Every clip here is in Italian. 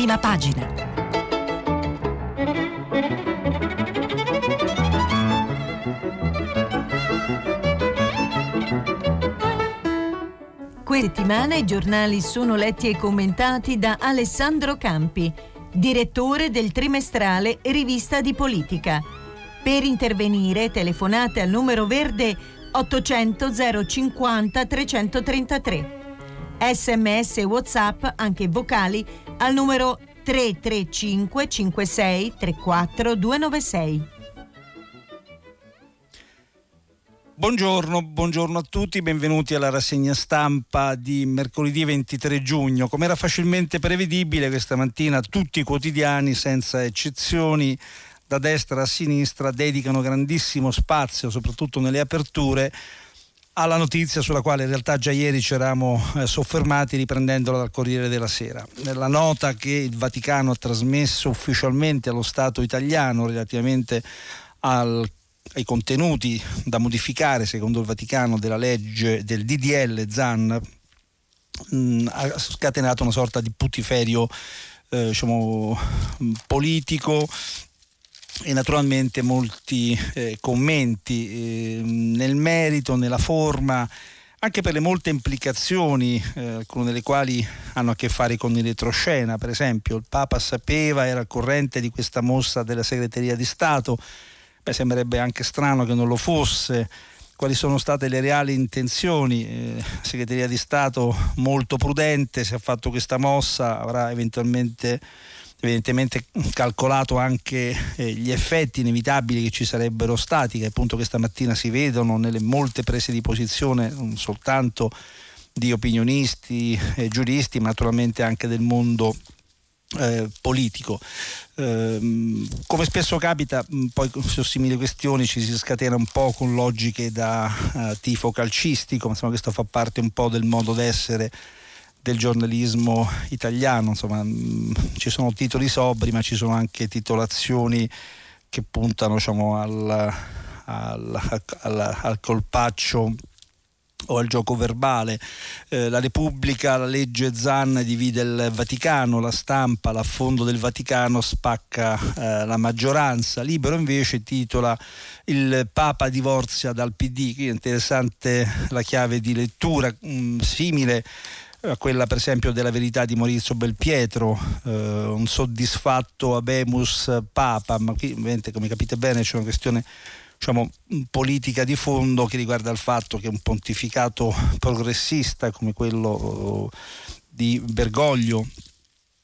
prima pagina. Settimana i giornali sono letti e commentati da Alessandro Campi, direttore del trimestrale Rivista di Politica. Per intervenire telefonate al numero verde 800 050 333. Sms e WhatsApp, anche vocali, al numero 335 56 34 296. Buongiorno, buongiorno, a tutti, benvenuti alla rassegna stampa di mercoledì 23 giugno. Come era facilmente prevedibile, questa mattina tutti i quotidiani, senza eccezioni, da destra a sinistra, dedicano grandissimo spazio, soprattutto nelle aperture, alla notizia sulla quale in realtà già ieri ci eravamo eh, soffermati riprendendola dal Corriere della Sera. Nella nota che il Vaticano ha trasmesso ufficialmente allo Stato italiano relativamente al, ai contenuti da modificare secondo il Vaticano della legge del DDL ZAN mh, mm, ha scatenato una sorta di putiferio eh, diciamo, politico e naturalmente molti eh, commenti eh, nel merito, nella forma, anche per le molte implicazioni, eh, alcune delle quali hanno a che fare con il retroscena. Per esempio, il Papa sapeva, era al corrente di questa mossa della segreteria di Stato. Beh, sembrerebbe anche strano che non lo fosse. Quali sono state le reali intenzioni? Eh, segreteria di Stato molto prudente, se ha fatto questa mossa avrà eventualmente evidentemente calcolato anche eh, gli effetti inevitabili che ci sarebbero stati, che appunto questa mattina si vedono nelle molte prese di posizione non soltanto di opinionisti e giuristi, ma naturalmente anche del mondo eh, politico. Eh, come spesso capita, poi su simili questioni ci si scatena un po' con logiche da uh, tifo calcistico, ma insomma questo fa parte un po' del modo d'essere del giornalismo italiano, insomma mh, ci sono titoli sobri ma ci sono anche titolazioni che puntano diciamo, al, al, al, al colpaccio o al gioco verbale. Eh, la Repubblica, la legge Zan divide il Vaticano, la stampa, l'affondo del Vaticano spacca eh, la maggioranza. Libero invece titola Il Papa divorzia dal PD, qui è interessante la chiave di lettura, mh, simile a quella per esempio della verità di Maurizio Belpietro, eh, un soddisfatto Abemus Papa, ma qui ovviamente come capite bene c'è una questione diciamo, politica di fondo che riguarda il fatto che un pontificato progressista come quello di Bergoglio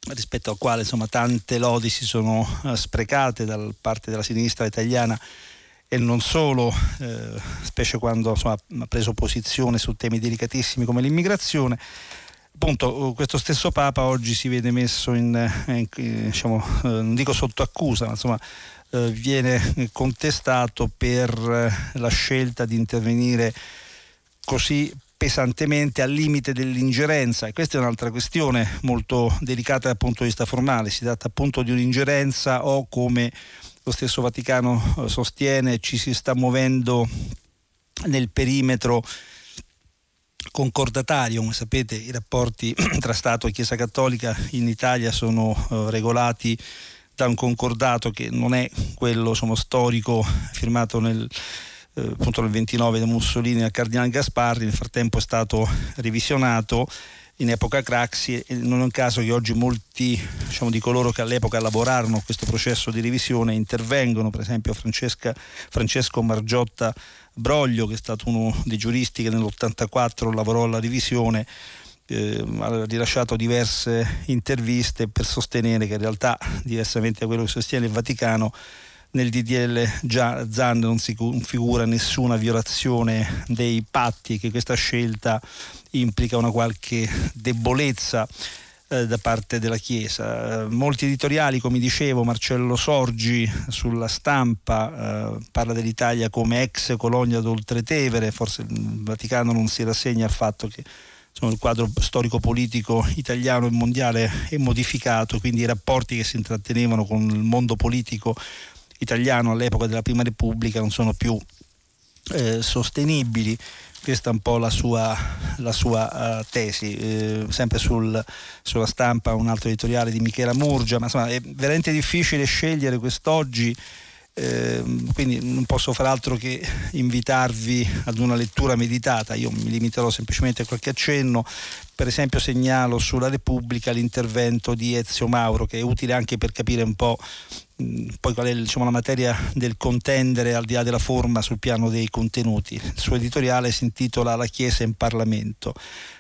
rispetto al quale insomma, tante lodi si sono eh, sprecate da parte della sinistra italiana e non solo, eh, specie quando insomma, ha preso posizione su temi delicatissimi come l'immigrazione, appunto questo stesso Papa oggi si vede messo in, in diciamo, eh, non dico sotto accusa, ma insomma eh, viene contestato per eh, la scelta di intervenire così pesantemente al limite dell'ingerenza. E questa è un'altra questione molto delicata dal punto di vista formale, si tratta appunto di un'ingerenza o come lo stesso Vaticano eh, sostiene ci si sta muovendo nel perimetro concordatario, come sapete i rapporti tra Stato e Chiesa Cattolica in Italia sono eh, regolati da un concordato che non è quello insomma, storico firmato nel, eh, appunto nel 29 da Mussolini al Cardinale Gasparri, nel frattempo è stato revisionato in epoca Craxi e non è un caso che oggi molti diciamo, di coloro che all'epoca lavorarono a questo processo di revisione intervengono, per esempio Francesco Margiotta Broglio che è stato uno dei giuristi che nell'84 lavorò alla revisione eh, ha rilasciato diverse interviste per sostenere che in realtà diversamente da quello che sostiene il Vaticano nel DDL già Zan non si configura nessuna violazione dei patti che questa scelta implica una qualche debolezza eh, da parte della Chiesa. Eh, molti editoriali, come dicevo, Marcello Sorgi sulla stampa eh, parla dell'Italia come ex colonia d'Oltretevere, forse il Vaticano non si rassegna al fatto che insomma, il quadro storico-politico italiano e mondiale è modificato, quindi i rapporti che si intrattenevano con il mondo politico italiano all'epoca della Prima Repubblica non sono più eh, sostenibili. Questa è un po' la sua, la sua uh, tesi, eh, sempre sul, sulla stampa un altro editoriale di Michela Murgia, ma insomma è veramente difficile scegliere quest'oggi eh, quindi non posso far altro che invitarvi ad una lettura meditata, io mi limiterò semplicemente a qualche accenno, per esempio segnalo sulla Repubblica l'intervento di Ezio Mauro che è utile anche per capire un po' poi qual è diciamo, la materia del contendere al di là della forma sul piano dei contenuti. Il suo editoriale si intitola La Chiesa in Parlamento.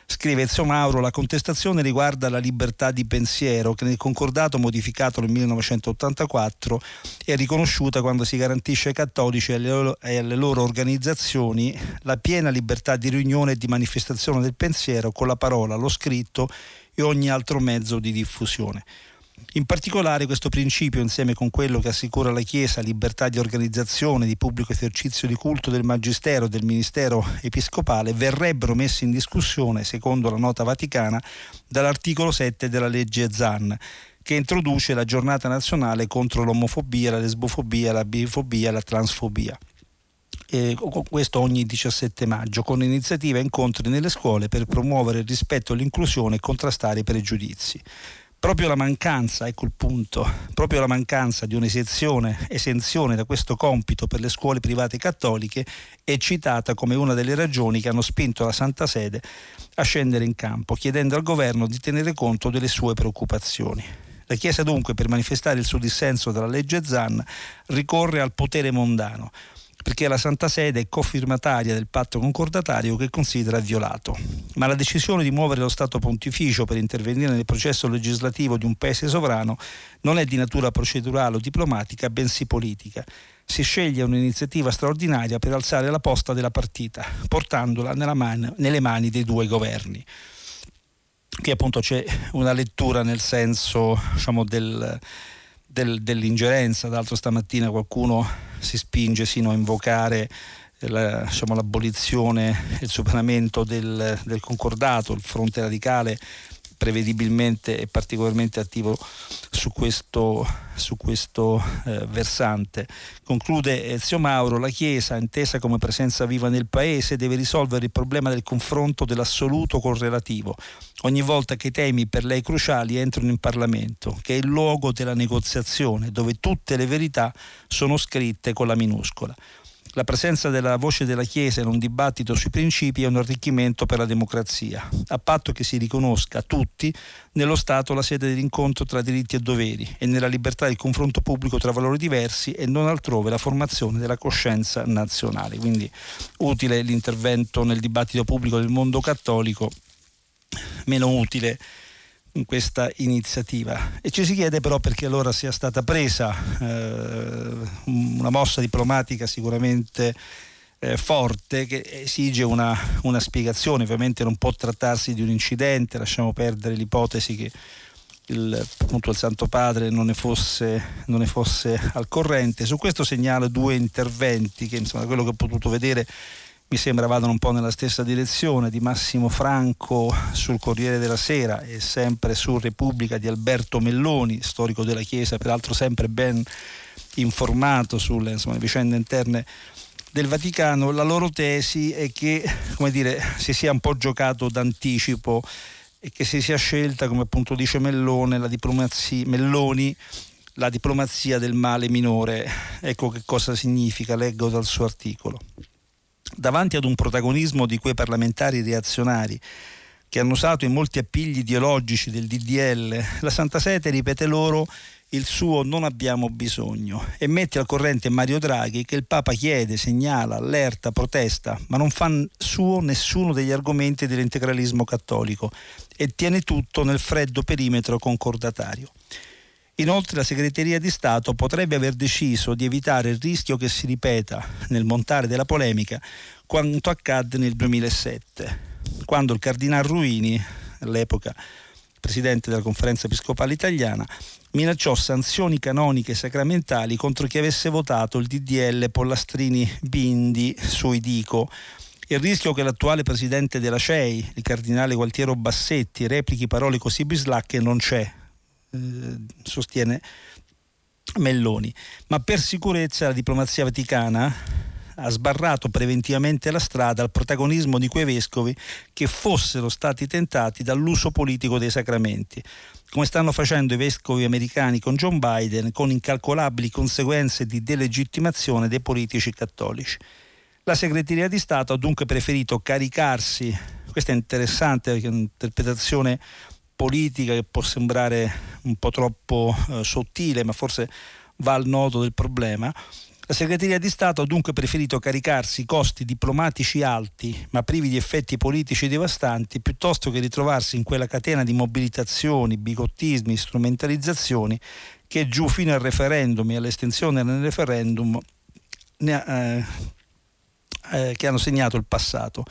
Scrive Ezio Mauro, la contestazione riguarda la libertà di pensiero che nel concordato modificato nel 1984 è riconosciuta quando si garantisce ai cattolici e alle loro organizzazioni la piena libertà di riunione e di manifestazione del pensiero con la parola, lo scritto e ogni altro mezzo di diffusione. In particolare questo principio, insieme con quello che assicura alla Chiesa libertà di organizzazione, di pubblico esercizio di culto del Magistero e del Ministero Episcopale, verrebbero messi in discussione, secondo la nota vaticana, dall'articolo 7 della legge ZAN, che introduce la giornata nazionale contro l'omofobia, la lesbofobia, la bifobia e la transfobia. E questo ogni 17 maggio, con iniziative e incontri nelle scuole per promuovere il rispetto e l'inclusione e contrastare i pregiudizi proprio la mancanza, ecco il punto, proprio la mancanza di un'esenzione esenzione da questo compito per le scuole private cattoliche è citata come una delle ragioni che hanno spinto la Santa Sede a scendere in campo, chiedendo al governo di tenere conto delle sue preoccupazioni. La Chiesa dunque, per manifestare il suo dissenso dalla legge Zan, ricorre al potere mondano, perché la Santa Sede è cofirmataria del patto concordatario che considera violato. Ma la decisione di muovere lo Stato pontificio per intervenire nel processo legislativo di un paese sovrano non è di natura procedurale o diplomatica, bensì politica. Si sceglie un'iniziativa straordinaria per alzare la posta della partita, portandola man- nelle mani dei due governi. Qui appunto c'è una lettura nel senso diciamo, del, del, dell'ingerenza, d'altro stamattina qualcuno si spinge sino a invocare la, diciamo, l'abolizione e il superamento del, del concordato, il fronte radicale prevedibilmente e particolarmente attivo su questo, su questo eh, versante. Conclude Ezio Mauro, la Chiesa, intesa come presenza viva nel Paese, deve risolvere il problema del confronto dell'assoluto col relativo, ogni volta che i temi per lei cruciali entrano in Parlamento, che è il luogo della negoziazione, dove tutte le verità sono scritte con la minuscola. La presenza della voce della Chiesa in un dibattito sui principi è un arricchimento per la democrazia, a patto che si riconosca a tutti nello Stato la sede dell'incontro tra diritti e doveri e nella libertà del confronto pubblico tra valori diversi e non altrove la formazione della coscienza nazionale. Quindi utile l'intervento nel dibattito pubblico del mondo cattolico, meno utile in questa iniziativa e ci si chiede però perché allora sia stata presa eh, una mossa diplomatica sicuramente eh, forte che esige una, una, spiegazione, ovviamente non può trattarsi di un incidente, lasciamo perdere l'ipotesi che il, appunto, il Santo Padre non ne, fosse, non ne fosse al corrente. Su questo segnalo due interventi che insomma, da quello che ho potuto vedere mi sembra vadano un po' nella stessa direzione, di Massimo Franco sul Corriere della Sera e sempre su Repubblica di Alberto Melloni, storico della Chiesa, peraltro sempre ben informato sulle insomma, vicende interne del Vaticano. La loro tesi è che dire, si sia un po' giocato d'anticipo e che si sia scelta, come appunto dice Mellone, la Melloni, la diplomazia del male minore. Ecco che cosa significa, leggo dal suo articolo davanti ad un protagonismo di quei parlamentari reazionari che hanno usato i molti appigli ideologici del DDL, la Santa Sete ripete loro il suo non abbiamo bisogno e mette al corrente Mario Draghi che il Papa chiede, segnala, allerta, protesta, ma non fa suo nessuno degli argomenti dell'integralismo cattolico e tiene tutto nel freddo perimetro concordatario. Inoltre la segreteria di Stato potrebbe aver deciso di evitare il rischio che si ripeta nel montare della polemica quanto accadde nel 2007, quando il cardinal Ruini, all'epoca presidente della conferenza episcopale italiana, minacciò sanzioni canoniche sacramentali contro chi avesse votato il DDL Pollastrini Bindi sui Dico. Il rischio che l'attuale presidente della CEI, il cardinale Gualtiero Bassetti, replichi parole così bislacche non c'è, sostiene Melloni. Ma per sicurezza la diplomazia vaticana ha sbarrato preventivamente la strada al protagonismo di quei vescovi che fossero stati tentati dall'uso politico dei sacramenti, come stanno facendo i vescovi americani con John Biden, con incalcolabili conseguenze di delegittimazione dei politici cattolici. La segreteria di Stato ha dunque preferito caricarsi, questa è interessante è un'interpretazione politica che può sembrare un po' troppo eh, sottile, ma forse va al nodo del problema. La segreteria di Stato ha dunque preferito caricarsi costi diplomatici alti, ma privi di effetti politici devastanti, piuttosto che ritrovarsi in quella catena di mobilitazioni, bigottismi, strumentalizzazioni che giù fino al referendum e all'estensione del referendum ne, eh, eh, che hanno segnato il passato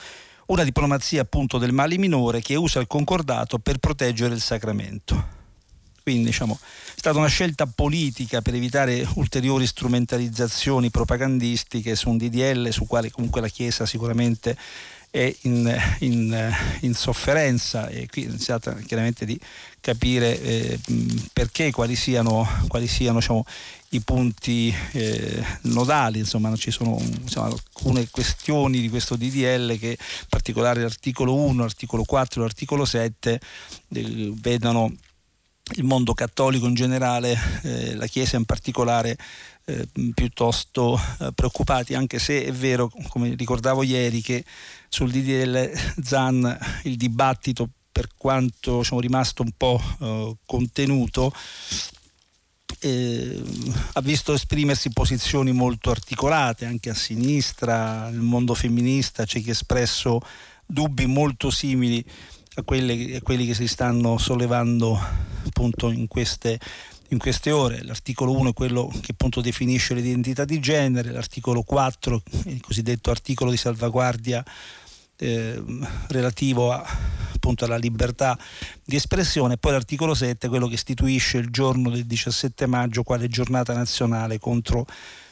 una diplomazia appunto del male minore che usa il concordato per proteggere il sacramento. Quindi diciamo, è stata una scelta politica per evitare ulteriori strumentalizzazioni propagandistiche su un DDL su quale comunque la Chiesa sicuramente è in, in, in sofferenza e qui si tratta chiaramente di capire eh, perché, quali siano, quali siano diciamo, i punti eh, nodali, insomma ci sono insomma, alcune questioni di questo DDL che in particolare l'articolo 1, l'articolo 4 e l'articolo 7 eh, vedono il mondo cattolico in generale, eh, la Chiesa in particolare, eh, piuttosto eh, preoccupati, anche se è vero, come ricordavo ieri, che sul DDL ZAN il dibattito, per quanto diciamo, rimasto un po' eh, contenuto, eh, ha visto esprimersi posizioni molto articolate anche a sinistra, nel mondo femminista c'è chi ha espresso dubbi molto simili a, quelle, a quelli che si stanno sollevando appunto in queste, in queste ore. L'articolo 1 è quello che appunto definisce l'identità di genere, l'articolo 4, il cosiddetto articolo di salvaguardia eh, relativo a, appunto alla libertà di espressione, poi l'articolo 7 quello che istituisce il giorno del 17 maggio quale giornata nazionale contro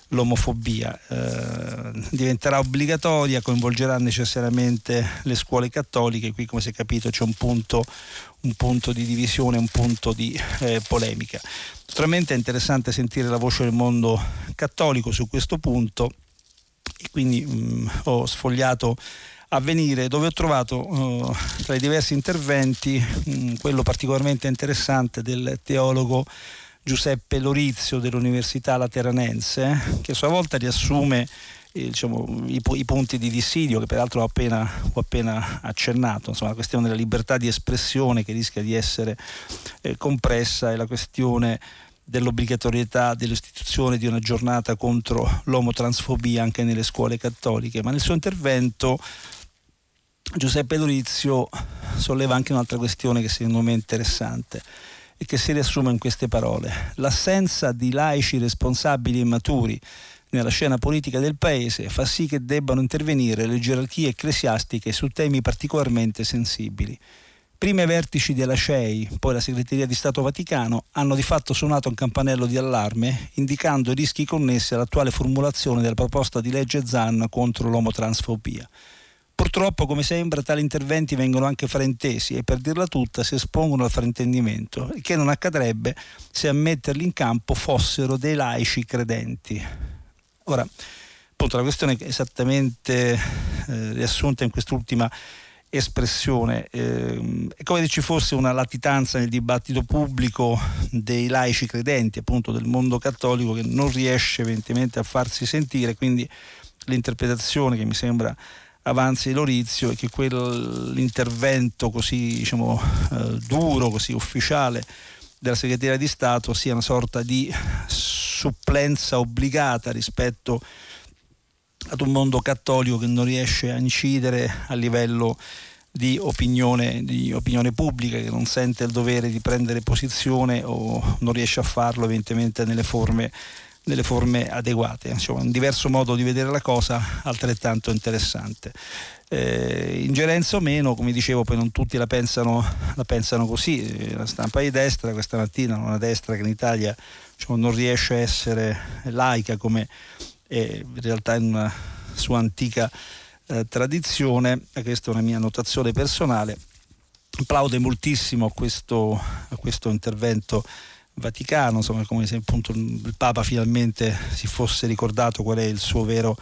l'omofobia. Eh, diventerà obbligatoria, coinvolgerà necessariamente le scuole cattoliche, qui come si è capito c'è un punto, un punto di divisione, un punto di eh, polemica. Naturalmente è interessante sentire la voce del mondo cattolico su questo punto e quindi mh, ho sfogliato Avvenire dove ho trovato uh, tra i diversi interventi mh, quello particolarmente interessante del teologo Giuseppe Lorizio dell'Università Lateranense, che a sua volta riassume eh, diciamo, i, i, punti di dissidio che peraltro ho appena, ho appena accennato, insomma, la questione della libertà di espressione che rischia di essere eh, compressa e la questione dell'obbligatorietà dell'istituzione di una giornata contro l'omotransfobia anche nelle scuole cattoliche, ma nel suo intervento Giuseppe Lorizio solleva anche un'altra questione che secondo me è interessante e che si riassume in queste parole. L'assenza di laici responsabili e maturi nella scena politica del paese fa sì che debbano intervenire le gerarchie ecclesiastiche su temi particolarmente sensibili. Prima i vertici della CEI, poi la Segreteria di Stato Vaticano, hanno di fatto suonato un campanello di allarme indicando i rischi connessi all'attuale formulazione della proposta di legge ZAN contro l'omotransfobia. Purtroppo, come sembra, tali interventi vengono anche fraintesi e per dirla tutta si espongono al fraintendimento, il che non accadrebbe se a metterli in campo fossero dei laici credenti. Ora, appunto, la questione è esattamente eh, riassunta in quest'ultima espressione. Eh, è come se ci fosse una latitanza nel dibattito pubblico dei laici credenti, appunto del mondo cattolico, che non riesce evidentemente a farsi sentire, quindi l'interpretazione che mi sembra avanzi Lorizio e che quell'intervento così diciamo, eh, duro, così ufficiale della segreteria di Stato sia una sorta di supplenza obbligata rispetto ad un mondo cattolico che non riesce a incidere a livello di opinione, di opinione, pubblica, che non sente il dovere di prendere posizione o non riesce a farlo evidentemente nelle forme nelle forme adeguate. Insomma, un diverso modo di vedere la cosa altrettanto interessante. Eh, ingerenza o meno, come dicevo, poi non tutti la pensano, la pensano così. Eh, la stampa di destra questa mattina, una destra che in Italia diciamo, non riesce a essere laica come è in realtà in una sua antica eh, tradizione, questa è una mia notazione personale, applaude moltissimo a questo, a questo intervento Vaticano, insomma come se appunto il Papa finalmente si fosse ricordato qual è il suo vero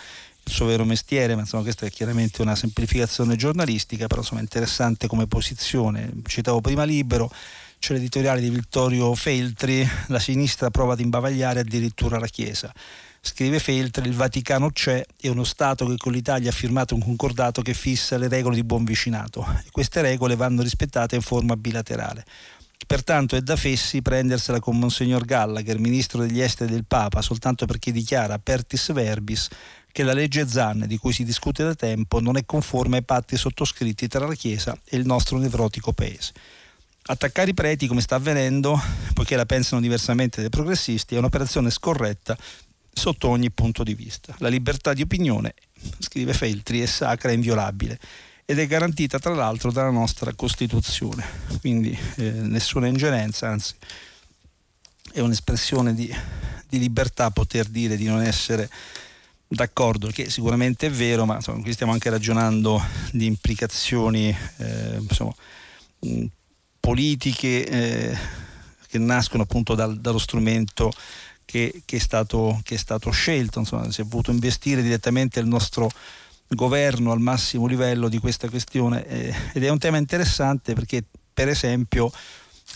il suo vero mestiere, ma insomma questa è chiaramente una semplificazione giornalistica, però insomma interessante come posizione. Citavo prima Libero, c'è l'editoriale di Vittorio Feltri, la sinistra prova ad imbavagliare addirittura la Chiesa. Scrive Feltri, il Vaticano c'è, è uno Stato che con l'Italia ha firmato un concordato che fissa le regole di buon vicinato e queste regole vanno rispettate in forma bilaterale. Pertanto è da fessi prendersela con Monsignor Gallagher, ministro degli esteri del Papa, soltanto perché dichiara apertis verbis che la legge Zan, di cui si discute da tempo, non è conforme ai patti sottoscritti tra la Chiesa e il nostro nevrotico paese. Attaccare i preti, come sta avvenendo, poiché la pensano diversamente dai progressisti, è un'operazione scorretta sotto ogni punto di vista. La libertà di opinione, scrive Feltri, è sacra e inviolabile ed è garantita tra l'altro dalla nostra Costituzione. Quindi eh, nessuna ingerenza, anzi è un'espressione di, di, libertà poter dire di non essere d'accordo, che sicuramente è vero, ma insomma, qui stiamo anche ragionando di implicazioni eh, insomma, politiche eh, che nascono appunto dal, dallo strumento che, che, è stato, che, è stato, scelto, insomma, si è voluto investire direttamente il nostro governo al massimo livello di questa questione eh, ed è un tema interessante perché per esempio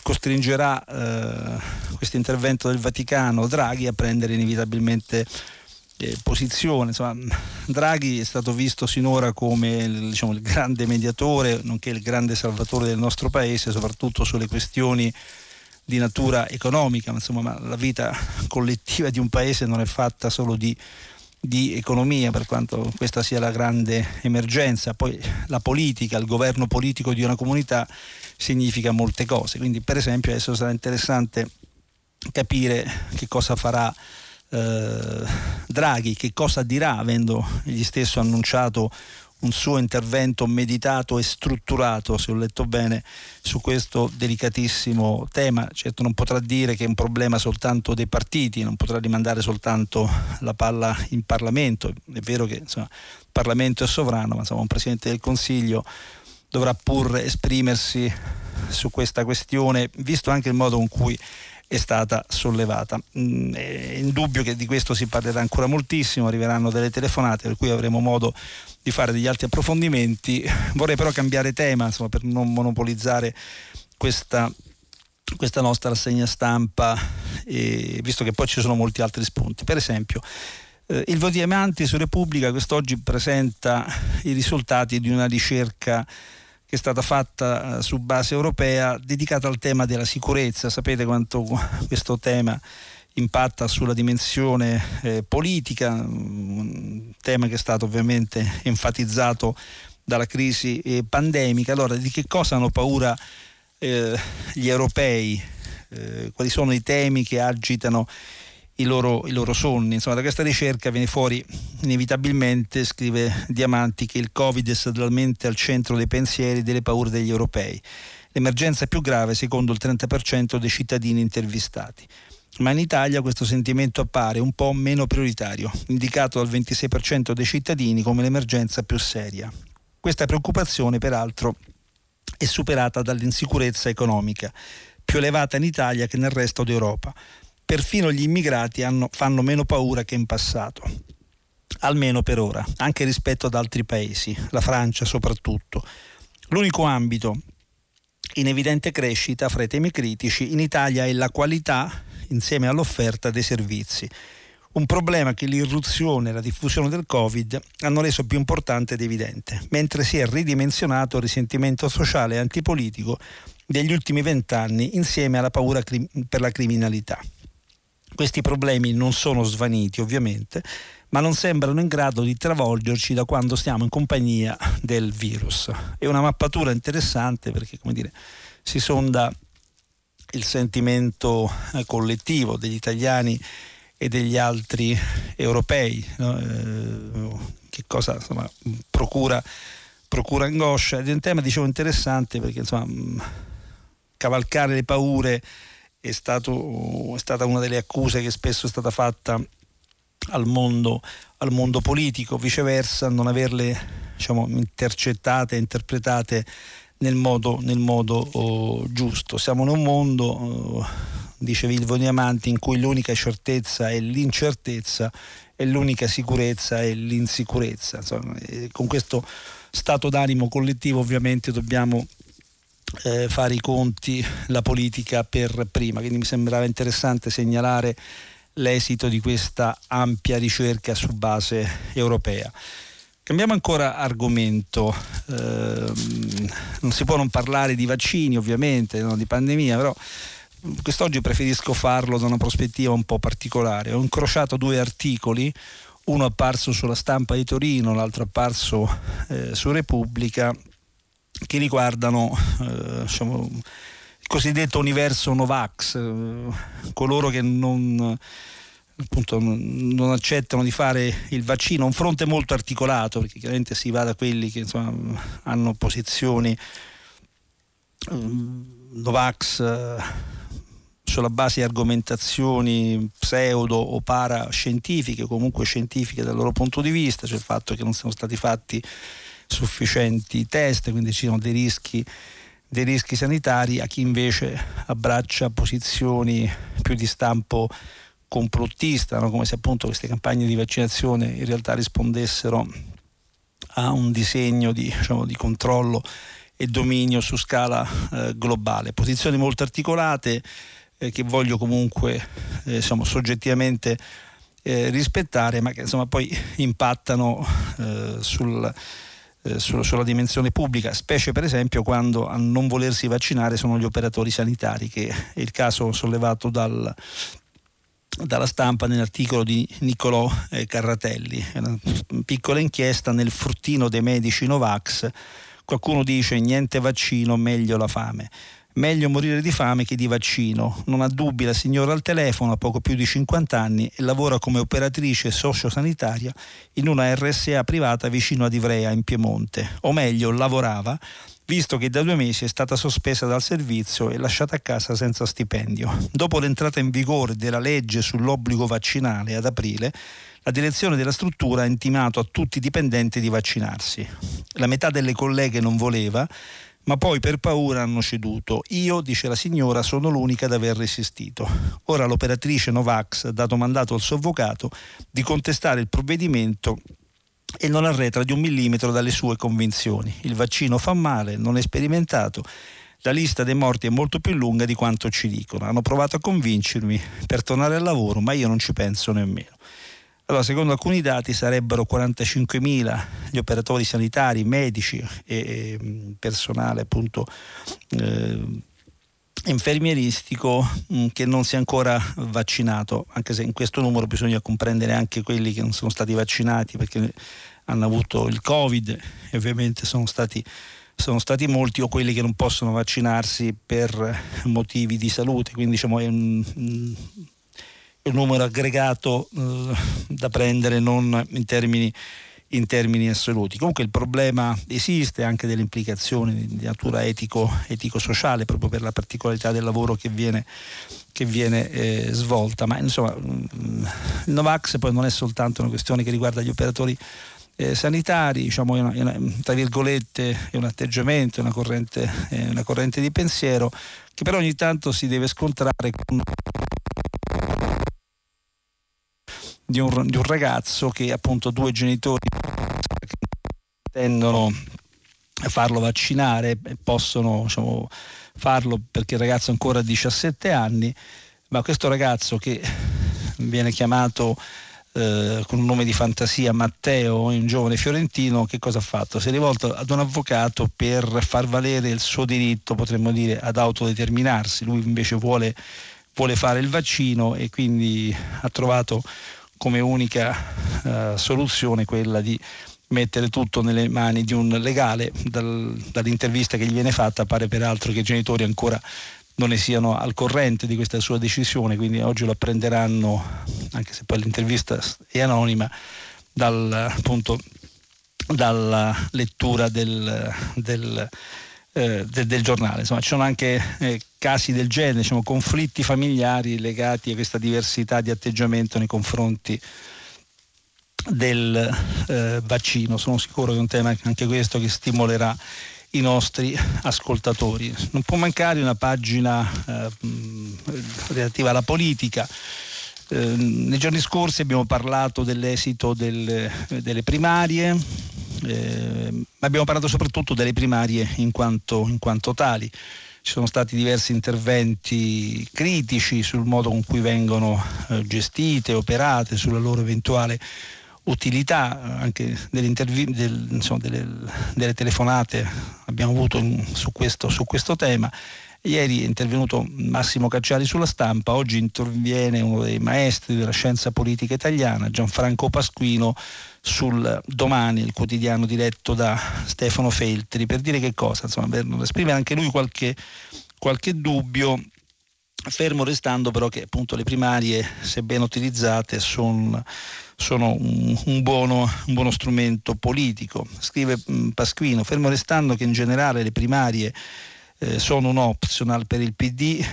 costringerà eh, questo intervento del Vaticano Draghi a prendere inevitabilmente eh, posizione. Insomma, Draghi è stato visto sinora come il, diciamo, il grande mediatore, nonché il grande salvatore del nostro paese, soprattutto sulle questioni di natura economica, ma, insomma, ma la vita collettiva di un paese non è fatta solo di, di economia, per quanto questa sia la grande emergenza. Poi la politica, il governo politico di una comunità significa molte cose. Quindi, per esempio, adesso sarà interessante capire che cosa farà eh, Draghi che cosa dirà avendo egli stesso annunciato un suo intervento meditato e strutturato, se ho letto bene, su questo delicatissimo tema. Certo non potrà dire che è un problema soltanto dei partiti, non potrà rimandare soltanto la palla in Parlamento. È vero che insomma, il Parlamento è sovrano, ma insomma, un Presidente del Consiglio dovrà pur esprimersi su questa questione, visto anche il modo con cui è stata sollevata. Mm, è indubbio che di questo si parlerà ancora moltissimo, arriveranno delle telefonate per cui avremo modo di fare degli altri approfondimenti. Vorrei però cambiare tema insomma, per non monopolizzare questa, questa nostra rassegna stampa, eh, visto che poi ci sono molti altri spunti. Per esempio, eh, il Vodiamanti su Repubblica quest'oggi presenta i risultati di una ricerca che è stata fatta eh, su base europea dedicata al tema della sicurezza. Sapete quanto questo tema impatta sulla dimensione eh, politica, un tema che è stato ovviamente enfatizzato dalla crisi eh, pandemica. Allora, di che cosa hanno paura eh, gli europei? Eh, quali sono i temi che agitano i loro, i loro sonni. Insomma, da questa ricerca viene fuori inevitabilmente, scrive Diamanti, che il Covid è statalmente al centro dei pensieri e delle paure degli europei. L'emergenza più grave secondo il 30% dei cittadini intervistati. Ma in Italia questo sentimento appare un po' meno prioritario, indicato dal 26% dei cittadini come l'emergenza più seria. Questa preoccupazione, peraltro, è superata dall'insicurezza economica, più elevata in Italia che nel resto d'Europa perfino gli immigrati hanno, fanno meno paura che in passato, almeno per ora, anche rispetto ad altri paesi, la Francia soprattutto. L'unico ambito in evidente crescita fra i temi critici in Italia è la qualità insieme all'offerta dei servizi. Un problema che l'irruzione e la diffusione del Covid hanno reso più importante ed evidente, mentre si è ridimensionato il risentimento sociale e antipolitico degli ultimi vent'anni insieme alla paura per la criminalità. Questi problemi non sono svaniti ovviamente, ma non sembrano in grado di travolgerci da quando stiamo in compagnia del virus. È una mappatura interessante perché, come dire, si sonda il sentimento eh, collettivo degli italiani e degli altri europei, no? eh, che cosa insomma, procura, procura angoscia. Ed è un tema, dicevo, interessante perché insomma, cavalcare le paure è, stato, è stata una delle accuse che spesso è stata fatta al mondo, al mondo politico, viceversa non averle diciamo, intercettate, interpretate nel modo, nel modo oh, giusto. Siamo in un mondo oh, dice Vilvo Diamanti, in cui l'unica certezza è l'incertezza e l'unica sicurezza è l'insicurezza. Insomma, con questo stato d'animo collettivo ovviamente dobbiamo eh, fare i conti la politica per prima, quindi mi sembrava interessante segnalare l'esito di questa ampia ricerca su base europea. Cambiamo ancora argomento, eh, non si può non parlare di vaccini ovviamente, no, di pandemia, però quest'oggi preferisco farlo da una prospettiva un po' particolare. Ho incrociato due articoli, uno apparso sulla stampa di Torino, l'altro apparso eh, su Repubblica, che riguardano eh, diciamo, il cosiddetto universo Novax, eh, coloro che non appunto non accettano di fare il vaccino, un fronte molto articolato perché chiaramente si va da quelli che insomma, hanno posizioni um, Novax uh, sulla base di argomentazioni pseudo o parascientifiche, comunque scientifiche dal loro punto di vista, cioè il fatto che non siano stati fatti sufficienti test, quindi ci sono dei rischi, dei rischi sanitari, a chi invece abbraccia posizioni più di stampo complottista, no? come se appunto queste campagne di vaccinazione in realtà rispondessero a un disegno di, diciamo, di controllo e dominio su scala eh, globale. Posizioni molto articolate eh, che voglio comunque eh, diciamo, soggettivamente eh, rispettare, ma che insomma, poi impattano eh, sul, eh, sulla dimensione pubblica, specie per esempio quando a non volersi vaccinare sono gli operatori sanitari, che è il caso sollevato dal dalla stampa nell'articolo di Niccolò eh, Carratelli, una piccola inchiesta nel fruttino dei medici Novax, qualcuno dice niente vaccino, meglio la fame. Meglio morire di fame che di vaccino. Non ha dubbi la signora al telefono, ha poco più di 50 anni e lavora come operatrice sociosanitaria in una RSA privata vicino ad Ivrea in Piemonte. O meglio, lavorava visto che da due mesi è stata sospesa dal servizio e lasciata a casa senza stipendio. Dopo l'entrata in vigore della legge sull'obbligo vaccinale ad aprile, la direzione della struttura ha intimato a tutti i dipendenti di vaccinarsi. La metà delle colleghe non voleva, ma poi per paura hanno ceduto. Io, dice la signora, sono l'unica ad aver resistito. Ora l'operatrice Novax ha dato mandato al suo avvocato di contestare il provvedimento e non arretra di un millimetro dalle sue convinzioni. Il vaccino fa male, non è sperimentato. La lista dei morti è molto più lunga di quanto ci dicono. Hanno provato a convincermi per tornare al lavoro, ma io non ci penso nemmeno. Allora, secondo alcuni dati sarebbero 45.000 gli operatori sanitari, medici e personale appunto eh, infermieristico mm, che non si è ancora vaccinato, anche se in questo numero bisogna comprendere anche quelli che non sono stati vaccinati perché hanno avuto il Covid e ovviamente sono stati, sono stati molti o quelli che non possono vaccinarsi per motivi di salute, quindi diciamo è un, un numero aggregato eh, da prendere non in termini in termini assoluti. Comunque il problema esiste anche delle implicazioni di natura etico, etico-sociale proprio per la particolarità del lavoro che viene, che viene eh, svolta, ma insomma mm, il Novax poi non è soltanto una questione che riguarda gli operatori eh, sanitari, diciamo, è una, è una, tra virgolette, è un atteggiamento, una corrente, è una corrente di pensiero che però ogni tanto si deve scontrare con di un, di un ragazzo che appunto due genitori tendono a farlo vaccinare e possono diciamo, farlo perché il ragazzo ancora ha 17 anni, ma questo ragazzo che viene chiamato eh, con un nome di fantasia Matteo, un giovane fiorentino, che cosa ha fatto? Si è rivolto ad un avvocato per far valere il suo diritto, potremmo dire, ad autodeterminarsi. Lui invece vuole, vuole fare il vaccino e quindi ha trovato come unica uh, soluzione quella di mettere tutto nelle mani di un legale. Dal, dall'intervista che gli viene fatta pare peraltro che i genitori ancora non ne siano al corrente di questa sua decisione, quindi oggi lo apprenderanno, anche se poi l'intervista è anonima, dal, appunto, dalla lettura del, del eh, de, del giornale. Insomma, ci sono anche eh, casi del genere, diciamo, conflitti familiari legati a questa diversità di atteggiamento nei confronti del eh, vaccino. Sono sicuro che è un tema anche questo che stimolerà i nostri ascoltatori. Non può mancare una pagina eh, relativa alla politica. Eh, nei giorni scorsi abbiamo parlato dell'esito del, delle primarie, eh, ma abbiamo parlato soprattutto delle primarie in quanto, in quanto tali. Ci sono stati diversi interventi critici sul modo con cui vengono eh, gestite, operate, sulla loro eventuale utilità, anche delle, del, insomma, delle, delle telefonate abbiamo avuto in, su, questo, su questo tema. Ieri è intervenuto Massimo Cacciari sulla stampa, oggi interviene uno dei maestri della scienza politica italiana, Gianfranco Pasquino, sul Domani, il quotidiano diretto da Stefano Feltri, per dire che cosa, insomma, per esprimere anche lui qualche, qualche dubbio fermo restando però che appunto le primarie, se ben utilizzate, son, sono un, un, buono, un, buono, strumento politico. Scrive Pasquino, fermo restando che in generale le primarie eh, sono un optional per il PD,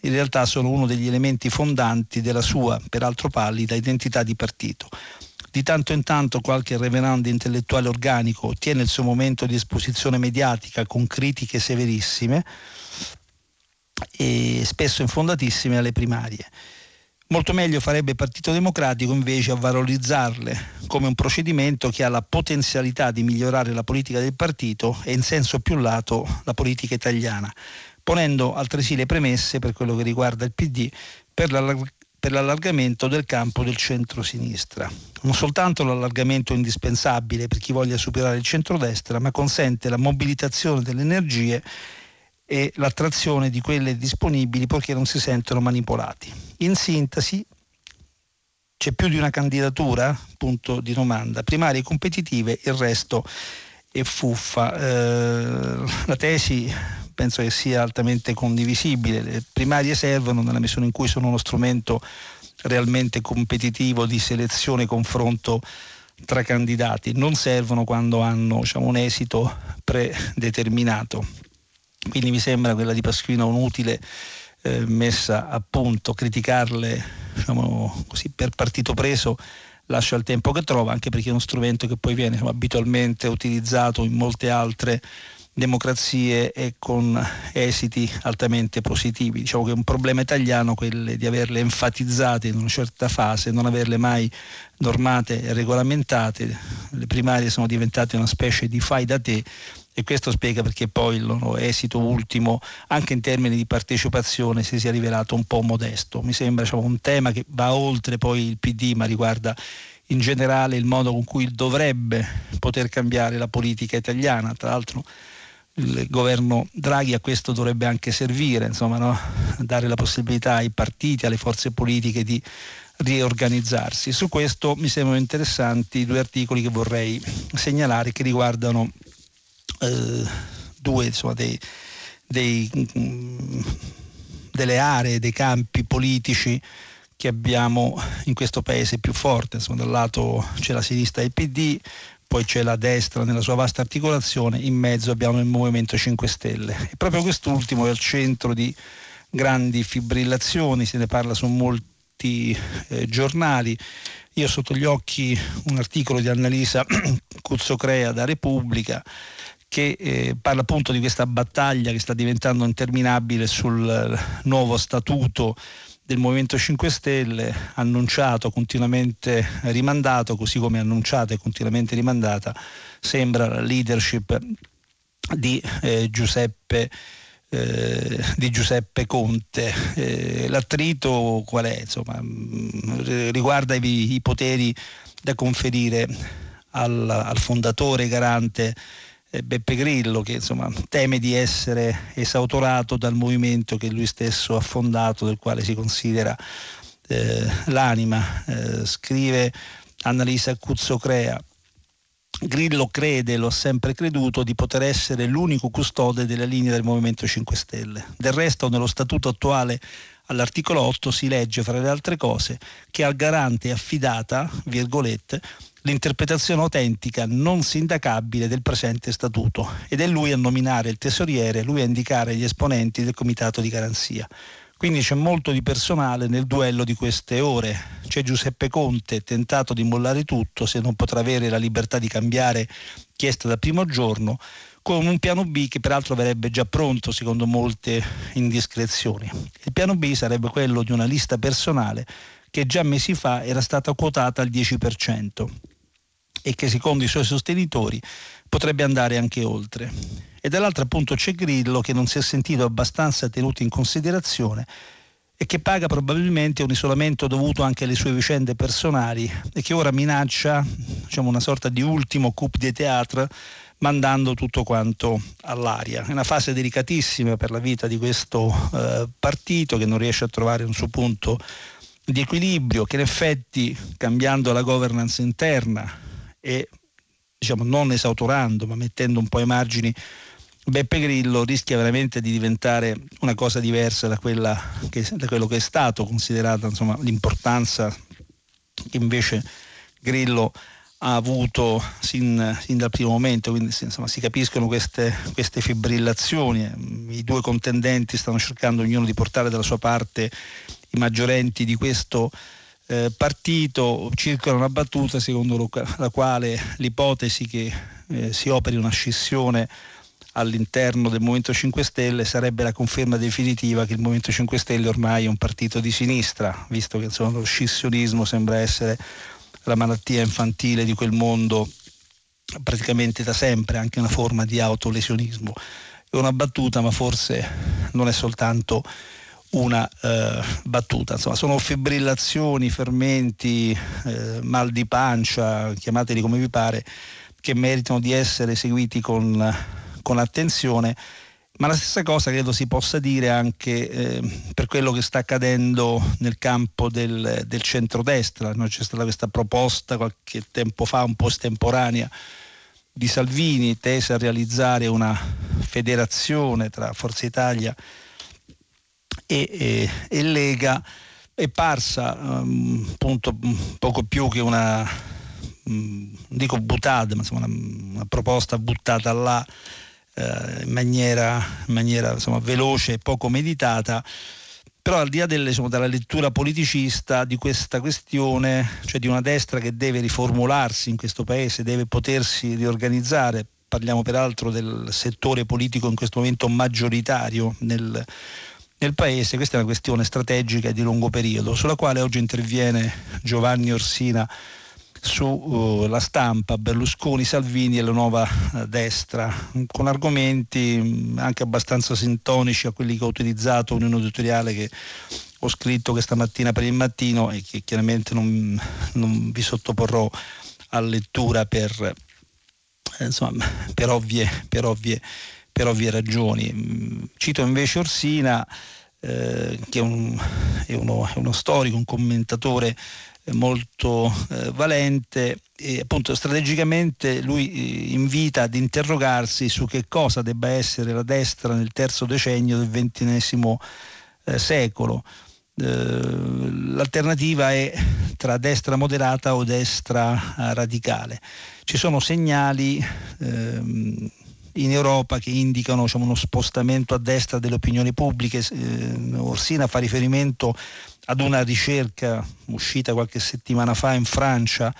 in realtà sono uno degli elementi fondanti della sua, peraltro pallida, identità di partito. Di tanto in tanto qualche reverendo intellettuale organico ottiene il suo momento di esposizione mediatica con critiche severissime e spesso infondatissime alle primarie. Molto meglio farebbe il Partito Democratico invece a valorizzarle come un procedimento che ha la potenzialità di migliorare la politica del partito e in senso più lato la politica italiana, ponendo altresì le premesse per quello che riguarda il PD per, per l'allargamento del campo del centro-sinistra. Non soltanto l'allargamento è indispensabile per chi voglia superare il centro-destra, ma consente la mobilitazione delle energie e l'attrazione di quelle disponibili poiché non si sentono manipolati. In sintesi, c'è più di una candidatura? Punto di domanda. Primarie competitive, il resto è fuffa. Eh, la tesi penso che sia altamente condivisibile. Le primarie servono nella misura in cui sono uno strumento realmente competitivo di selezione e confronto tra candidati, non servono quando hanno diciamo, un esito predeterminato. Quindi mi sembra quella di Pasquino un'utile eh, messa a punto, criticarle diciamo così, per partito preso lascia il tempo che trova, anche perché è uno strumento che poi viene diciamo, abitualmente utilizzato in molte altre democrazie e con esiti altamente positivi. Diciamo che è un problema italiano quello di averle enfatizzate in una certa fase, non averle mai normate e regolamentate. Le primarie sono diventate una specie di fai da te e questo spiega perché poi il esito ultimo, anche in termini di partecipazione, si sia rivelato un po' modesto. Mi sembra diciamo, un tema che va oltre poi il PD, ma riguarda in generale il modo con cui dovrebbe poter cambiare la politica italiana. Tra l'altro il governo Draghi a questo dovrebbe anche servire, insomma, no? dare la possibilità ai partiti, alle forze politiche di riorganizzarsi. Su questo mi sembrano interessanti due articoli che vorrei segnalare che riguardano due insomma, dei, dei, delle aree, dei campi politici che abbiamo in questo paese più forte. Insomma, da un lato c'è la sinistra del PD, poi c'è la destra nella sua vasta articolazione, in mezzo abbiamo il Movimento 5 Stelle. E proprio quest'ultimo è al centro di grandi fibrillazioni, se ne parla su molti eh, giornali. Io ho sotto gli occhi un articolo di Annalisa Cuzzocrea da Repubblica che eh, parla appunto di questa battaglia che sta diventando interminabile sul eh, nuovo statuto del Movimento 5 Stelle, annunciato, continuamente rimandato, così come annunciata e continuamente rimandata, sembra la leadership di eh, Giuseppe eh, di Giuseppe Conte. Eh, l'attrito qual è? Insomma, mh, riguarda i, i, poteri da conferire al, al fondatore garante Beppe Grillo che insomma, teme di essere esautorato dal movimento che lui stesso ha fondato, del quale si considera eh, l'anima. Eh, scrive Annalisa Cuzzocrea. Grillo crede, lo ha sempre creduto, di poter essere l'unico custode della linea del Movimento 5 Stelle. Del resto, nello statuto attuale, all'articolo 8, si legge, fra le altre cose, che al garante è affidata, virgolette, l'interpretazione autentica non sindacabile del presente statuto ed è lui a nominare il tesoriere, lui a indicare gli esponenti del comitato di garanzia. Quindi c'è molto di personale nel duello di queste ore. C'è Giuseppe Conte, tentato di mollare tutto se non potrà avere la libertà di cambiare chiesta dal primo giorno, con un piano B che peraltro verrebbe già pronto secondo molte indiscrezioni. Il piano B sarebbe quello di una lista personale che già mesi fa era stata quotata al 10% e che secondo i suoi sostenitori potrebbe andare anche oltre. E dall'altro appunto c'è Grillo che non si è sentito abbastanza tenuto in considerazione e che paga probabilmente un isolamento dovuto anche alle sue vicende personali e che ora minaccia diciamo, una sorta di ultimo coup de théâtre mandando tutto quanto all'aria. È una fase delicatissima per la vita di questo eh, partito che non riesce a trovare un suo punto di equilibrio, che in effetti cambiando la governance interna e diciamo, non esautorando ma mettendo un po' ai margini Beppe Grillo rischia veramente di diventare una cosa diversa da, che, da quello che è stato considerata insomma, l'importanza che invece Grillo ha avuto sin, sin dal primo momento, quindi insomma, si capiscono queste, queste, fibrillazioni, i due contendenti stanno cercando ognuno di portare dalla sua parte i maggiorenti di questo eh, partito, circola una battuta secondo la quale l'ipotesi che eh, si operi una scissione all'interno del Movimento 5 Stelle sarebbe la conferma definitiva che il Movimento 5 Stelle ormai è un partito di sinistra, visto che insomma, lo scissionismo sembra essere la malattia infantile di quel mondo praticamente da sempre, anche una forma di autolesionismo. È una battuta, ma forse non è soltanto una eh, battuta. Insomma, sono fibrillazioni, fermenti, eh, mal di pancia, chiamateli come vi pare, che meritano di essere seguiti con con attenzione, ma la stessa cosa credo si possa dire anche eh, per quello che sta accadendo nel campo del, del centrodestra. No? C'è stata questa proposta qualche tempo fa, un po' estemporanea, di Salvini tesa a realizzare una federazione tra Forza Italia e, e, e Lega è parsa um, appunto poco più che una um, dico buttata, ma insomma una, una proposta buttata là eh, in maniera, in maniera insomma, veloce e poco meditata. Però al di là delle, insomma, della lettura politicista di questa questione, cioè di una destra che deve riformularsi in questo paese, deve potersi riorganizzare, parliamo peraltro del settore politico in questo momento maggioritario nel, nel paese, questa è una questione strategica di lungo periodo, sulla quale oggi interviene Giovanni Orsina sulla uh, stampa Berlusconi, Salvini e la nuova uh, destra, con argomenti mm, anche abbastanza sintonici a quelli che ho utilizzato in un editoriale che ho scritto questa mattina per il mattino e che chiaramente non, non vi sottoporrò a lettura per, eh, insomma, per, ovvie, per, ovvie, per ovvie ragioni. Mm, cito invece Orsina, eh, che è, un, è, uno, è uno storico, un commentatore molto eh, valente e appunto strategicamente lui eh, invita ad interrogarsi su che cosa debba essere la destra nel terzo decennio del ventunesimo eh, secolo. Eh, l'alternativa è tra destra moderata o destra eh, radicale. Ci sono segnali ehm, in Europa che indicano diciamo, uno spostamento a destra delle opinioni pubbliche. Eh, Orsina fa riferimento ad una ricerca uscita qualche settimana fa in Francia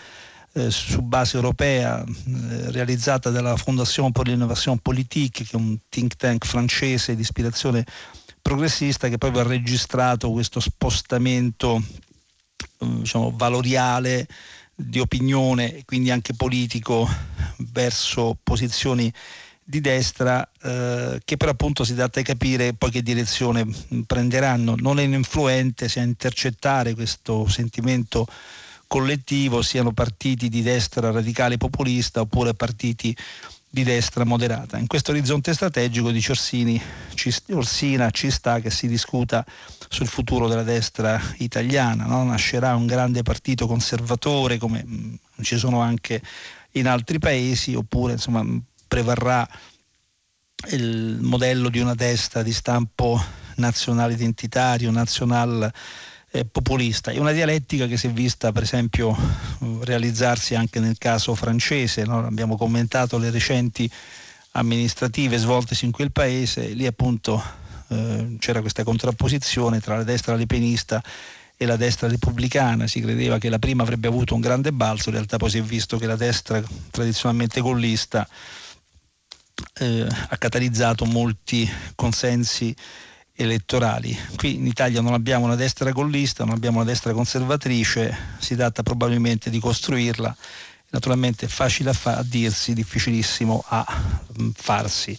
eh, su base europea eh, realizzata dalla Fondation pour l'innovation politique che è un think tank francese di ispirazione progressista che proprio ha registrato questo spostamento eh, diciamo, valoriale di opinione e quindi anche politico verso posizioni di destra eh, che però appunto si tratta di capire poi che direzione prenderanno. Non è influente se a intercettare questo sentimento collettivo siano partiti di destra radicale populista oppure partiti di destra moderata. In questo orizzonte strategico di Orsini, ci, Orsina ci sta che si discuta sul futuro della destra italiana, no? nascerà un grande partito conservatore come mh, ci sono anche in altri paesi oppure insomma prevarrà il modello di una destra di stampo nazionale identitario, nazional eh, populista. È una dialettica che si è vista per esempio realizzarsi anche nel caso francese, no? abbiamo commentato le recenti amministrative svoltesi in quel paese, lì appunto eh, c'era questa contrapposizione tra la destra lepenista e la destra repubblicana, si credeva che la prima avrebbe avuto un grande balzo, in realtà poi si è visto che la destra tradizionalmente gollista eh, ha catalizzato molti consensi elettorali. Qui in Italia non abbiamo una destra gollista, non abbiamo una destra conservatrice, si tratta probabilmente di costruirla. Naturalmente è facile a, fa- a dirsi, difficilissimo a mh, mm, farsi.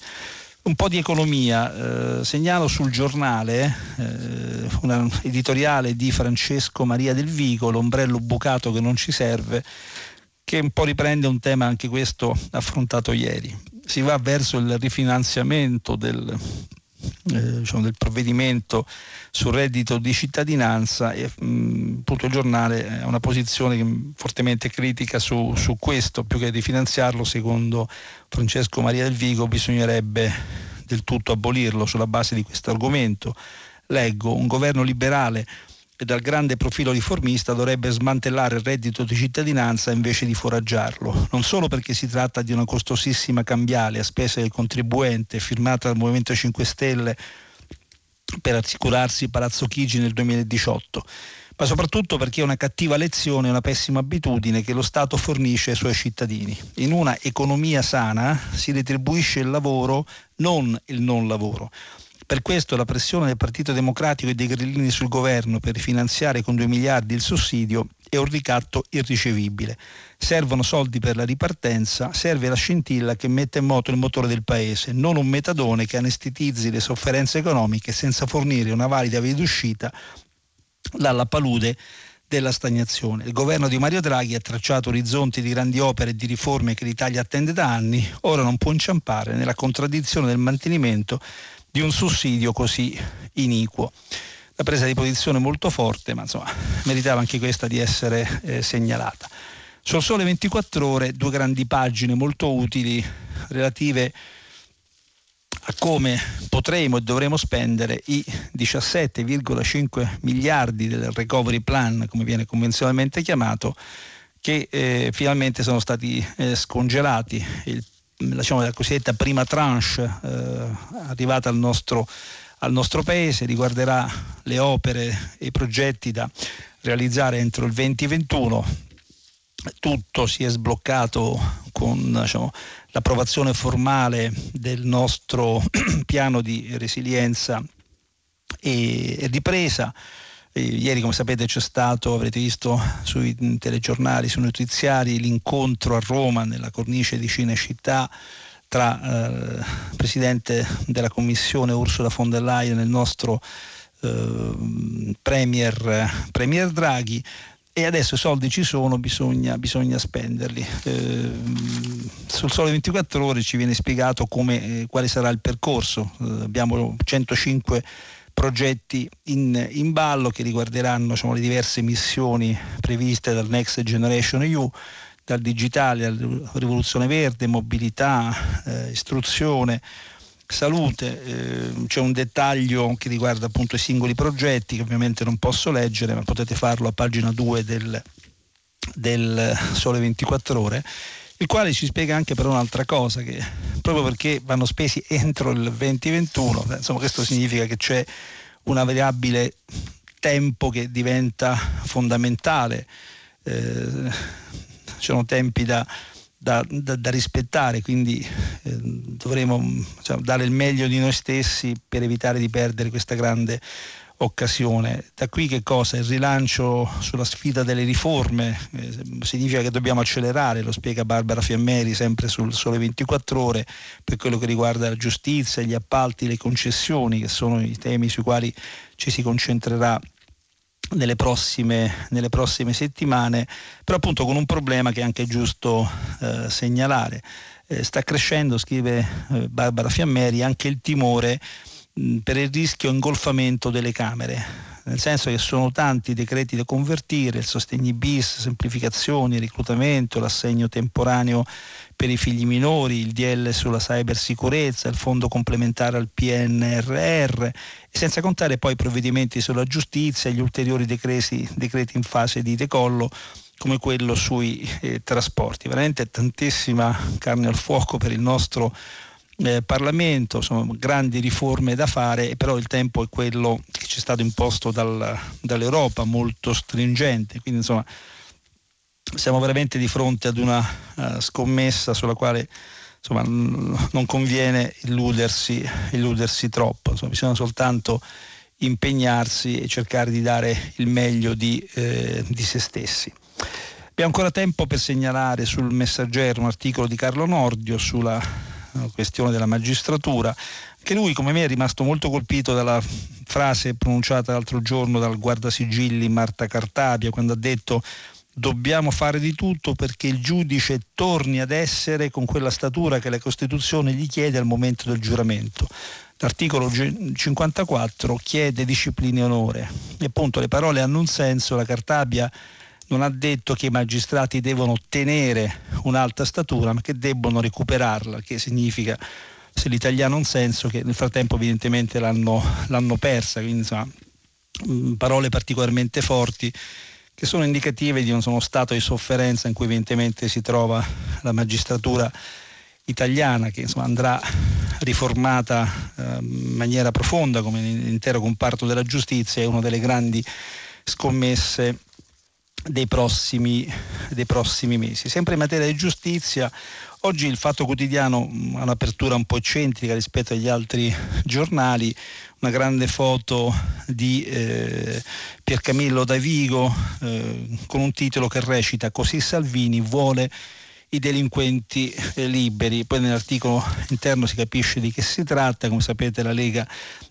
Un po' di economia, eh, segnalo sul giornale eh, un editoriale di Francesco Maria del Vico, l'ombrello bucato che non ci serve, che un po' riprende un tema anche questo affrontato ieri. Si va verso il rifinanziamento del, eh, diciamo, del provvedimento sul reddito di cittadinanza e mh, mm, appunto il giornale ha una posizione fortemente critica su, su, questo, più che di finanziarlo, secondo Francesco Maria del Vigo bisognerebbe del tutto abolirlo sulla base di questo argomento. Leggo, un governo liberale e dal grande profilo riformista dovrebbe smantellare il reddito di cittadinanza invece di foraggiarlo, non solo perché si tratta di una costosissima cambiale a spese del contribuente firmata dal Movimento 5 Stelle per assicurarsi Palazzo Chigi nel 2018, ma soprattutto perché è una cattiva lezione e una pessima abitudine che lo Stato fornisce ai suoi cittadini. In una economia sana si retribuisce il lavoro, non il non lavoro. Per questo la pressione del Partito Democratico e dei grillini sul governo per rifinanziare con 2 miliardi il sussidio è un ricatto irricevibile. Servono soldi per la ripartenza, serve la scintilla che mette in moto il motore del paese, non un metadone che anestetizzi le sofferenze economiche senza fornire una valida via d'uscita dalla palude della stagnazione. Il governo di Mario Draghi ha tracciato orizzonti di grandi opere e di riforme che l'Italia attende da anni, ora non può inciampare nella contraddizione del mantenimento di un sussidio così iniquo. La presa di posizione molto forte, ma insomma meritava anche questa di essere eh, segnalata. Sul Sole 24 ore due grandi pagine molto utili relative a come potremo e dovremo spendere i 17,5 miliardi del recovery plan, come viene convenzionalmente chiamato, che eh, finalmente sono stati eh, scongelati. Il diciamo, la cosiddetta prima tranche eh, arrivata al nostro, al nostro paese, riguarderà le opere e i progetti da realizzare entro il 2021 tutto si è sbloccato con diciamo, l'approvazione formale del nostro piano di resilienza e ripresa. E ieri, come sapete, c'è stato, avrete visto sui telegiornali, sui notiziari, l'incontro a Roma nella cornice di Cinecittà tra il eh, Presidente della Commissione Ursula von der Leyen e il nostro eh, premier, premier, Draghi. E adesso i soldi ci sono, bisogna, bisogna spenderli. Eh, sul Sole 24 Ore ci viene spiegato come, eh, quale sarà il percorso. Eh, abbiamo 105 progetti in, in ballo che riguarderanno diciamo, le diverse missioni previste dal Next Generation EU, dal digitale alla rivoluzione verde, mobilità, eh, istruzione, salute. Eh, c'è un dettaglio che riguarda appunto i singoli progetti che ovviamente non posso leggere, ma potete farlo a pagina 2 del, del Sole 24 ore il quale ci spiega anche però un'altra cosa, che proprio perché vanno spesi entro il 2021, insomma questo significa che c'è una variabile tempo che diventa fondamentale, eh, sono tempi da, da, da, da rispettare, quindi eh, dovremo cioè, dare il meglio di noi stessi per evitare di perdere questa grande occasione. Da qui che cosa? Il rilancio sulla sfida delle riforme eh, significa che dobbiamo accelerare, lo spiega Barbara Fiammeri sempre sul Sole 24 ore per quello che riguarda la giustizia, gli appalti, le concessioni che sono i temi sui quali ci si concentrerà nelle prossime, nelle prossime settimane, però appunto con un problema che è anche giusto eh, segnalare. Eh, sta crescendo, scrive eh, Barbara Fiammeri, anche il timore per il rischio ingolfamento delle Camere, nel senso che sono tanti i decreti da convertire, il sostegni bis, semplificazioni, reclutamento, l'assegno temporaneo per i figli minori, il DL sulla cybersicurezza, il fondo complementare al PNRR, e senza contare poi i provvedimenti sulla giustizia e gli ulteriori decreti, decreti in fase di decollo come quello sui eh, trasporti. Veramente tantissima carne al fuoco per il nostro eh, Parlamento, insomma, grandi riforme da fare, però il tempo è quello che ci è stato imposto dal, dall'Europa, molto stringente, quindi insomma siamo veramente di fronte ad una uh, scommessa sulla quale insomma, non conviene illudersi, illudersi troppo, insomma, bisogna soltanto impegnarsi e cercare di dare il meglio di, eh, di se stessi. Abbiamo ancora tempo per segnalare sul messaggero un articolo di Carlo Nordio sulla questione della magistratura. Anche lui, come me, è rimasto molto colpito dalla frase pronunciata l'altro giorno dal guardasigilli Marta Cartabia quando ha detto dobbiamo fare di tutto perché il giudice torni ad essere con quella statura che la Costituzione gli chiede al momento del giuramento. L'articolo 54 chiede disciplina e onore e appunto le parole hanno un senso, la Cartabia non ha detto che i magistrati devono tenere un'alta statura ma che debbono recuperarla, che significa se l'italiano ha un senso che nel frattempo evidentemente l'hanno, l'hanno persa, quindi insomma mm, parole particolarmente forti che sono indicative di uno stato di sofferenza in cui evidentemente si trova la magistratura italiana che insomma, andrà riformata eh, in maniera profonda come l'intero comparto della giustizia è una delle grandi scommesse dei prossimi, dei prossimi mesi. Sempre in materia di giustizia, oggi il Fatto Quotidiano ha un'apertura un po' eccentrica rispetto agli altri giornali, una grande foto di eh, Piercamillo Davigo eh, con un titolo che recita Così Salvini vuole i delinquenti eh, liberi. Poi nell'articolo interno si capisce di che si tratta, come sapete la Lega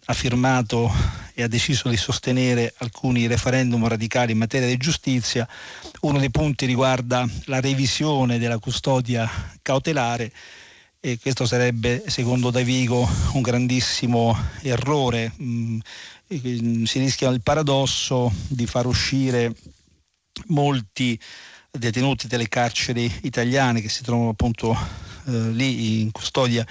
ha firmato e ha deciso di sostenere alcuni referendum radicali in materia di giustizia. Uno dei punti riguarda la revisione della custodia cautelare e questo sarebbe secondo Davigo un grandissimo errore. Mm, si rischia il paradosso di far uscire molti detenuti delle carceri italiane che si trovano appunto eh, lì in custodia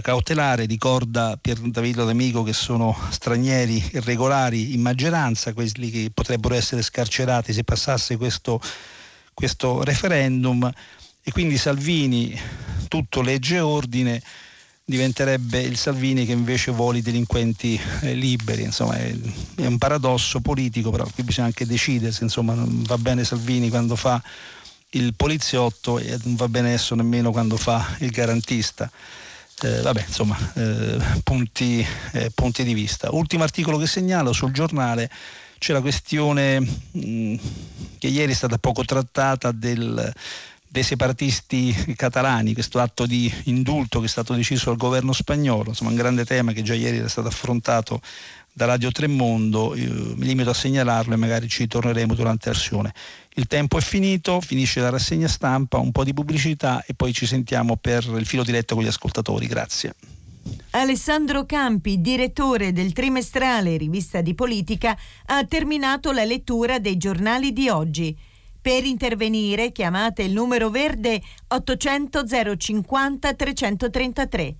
cautelare, ricorda Pier Davido D'Amico che sono stranieri irregolari in maggioranza, quelli che potrebbero essere scarcerati se passasse questo, questo referendum. E quindi Salvini, tutto legge e ordine, diventerebbe il Salvini che invece vuole i delinquenti eh, liberi, insomma è, è, un paradosso politico, però qui bisogna anche decidersi, insomma non va bene Salvini quando fa il poliziotto e non va bene adesso nemmeno quando fa il garantista. Eh, vabbè, insomma, eh, punti, eh, punti, di vista. Ultimo articolo che segnalo sul giornale c'è la questione mh, che ieri è stata poco trattata del dei separatisti catalani, questo atto di indulto che è stato deciso dal governo spagnolo, insomma un grande tema che già ieri era stato affrontato da Radio Tremondo, Io mi limito a segnalarlo e magari ci torneremo durante l'azione. Il tempo è finito, finisce la rassegna stampa, un po' di pubblicità e poi ci sentiamo per il filo diretto con gli ascoltatori. Grazie. Alessandro Campi, direttore del trimestrale Rivista di Politica, ha terminato la lettura dei giornali di oggi. Per intervenire chiamate il numero verde 800 050 333.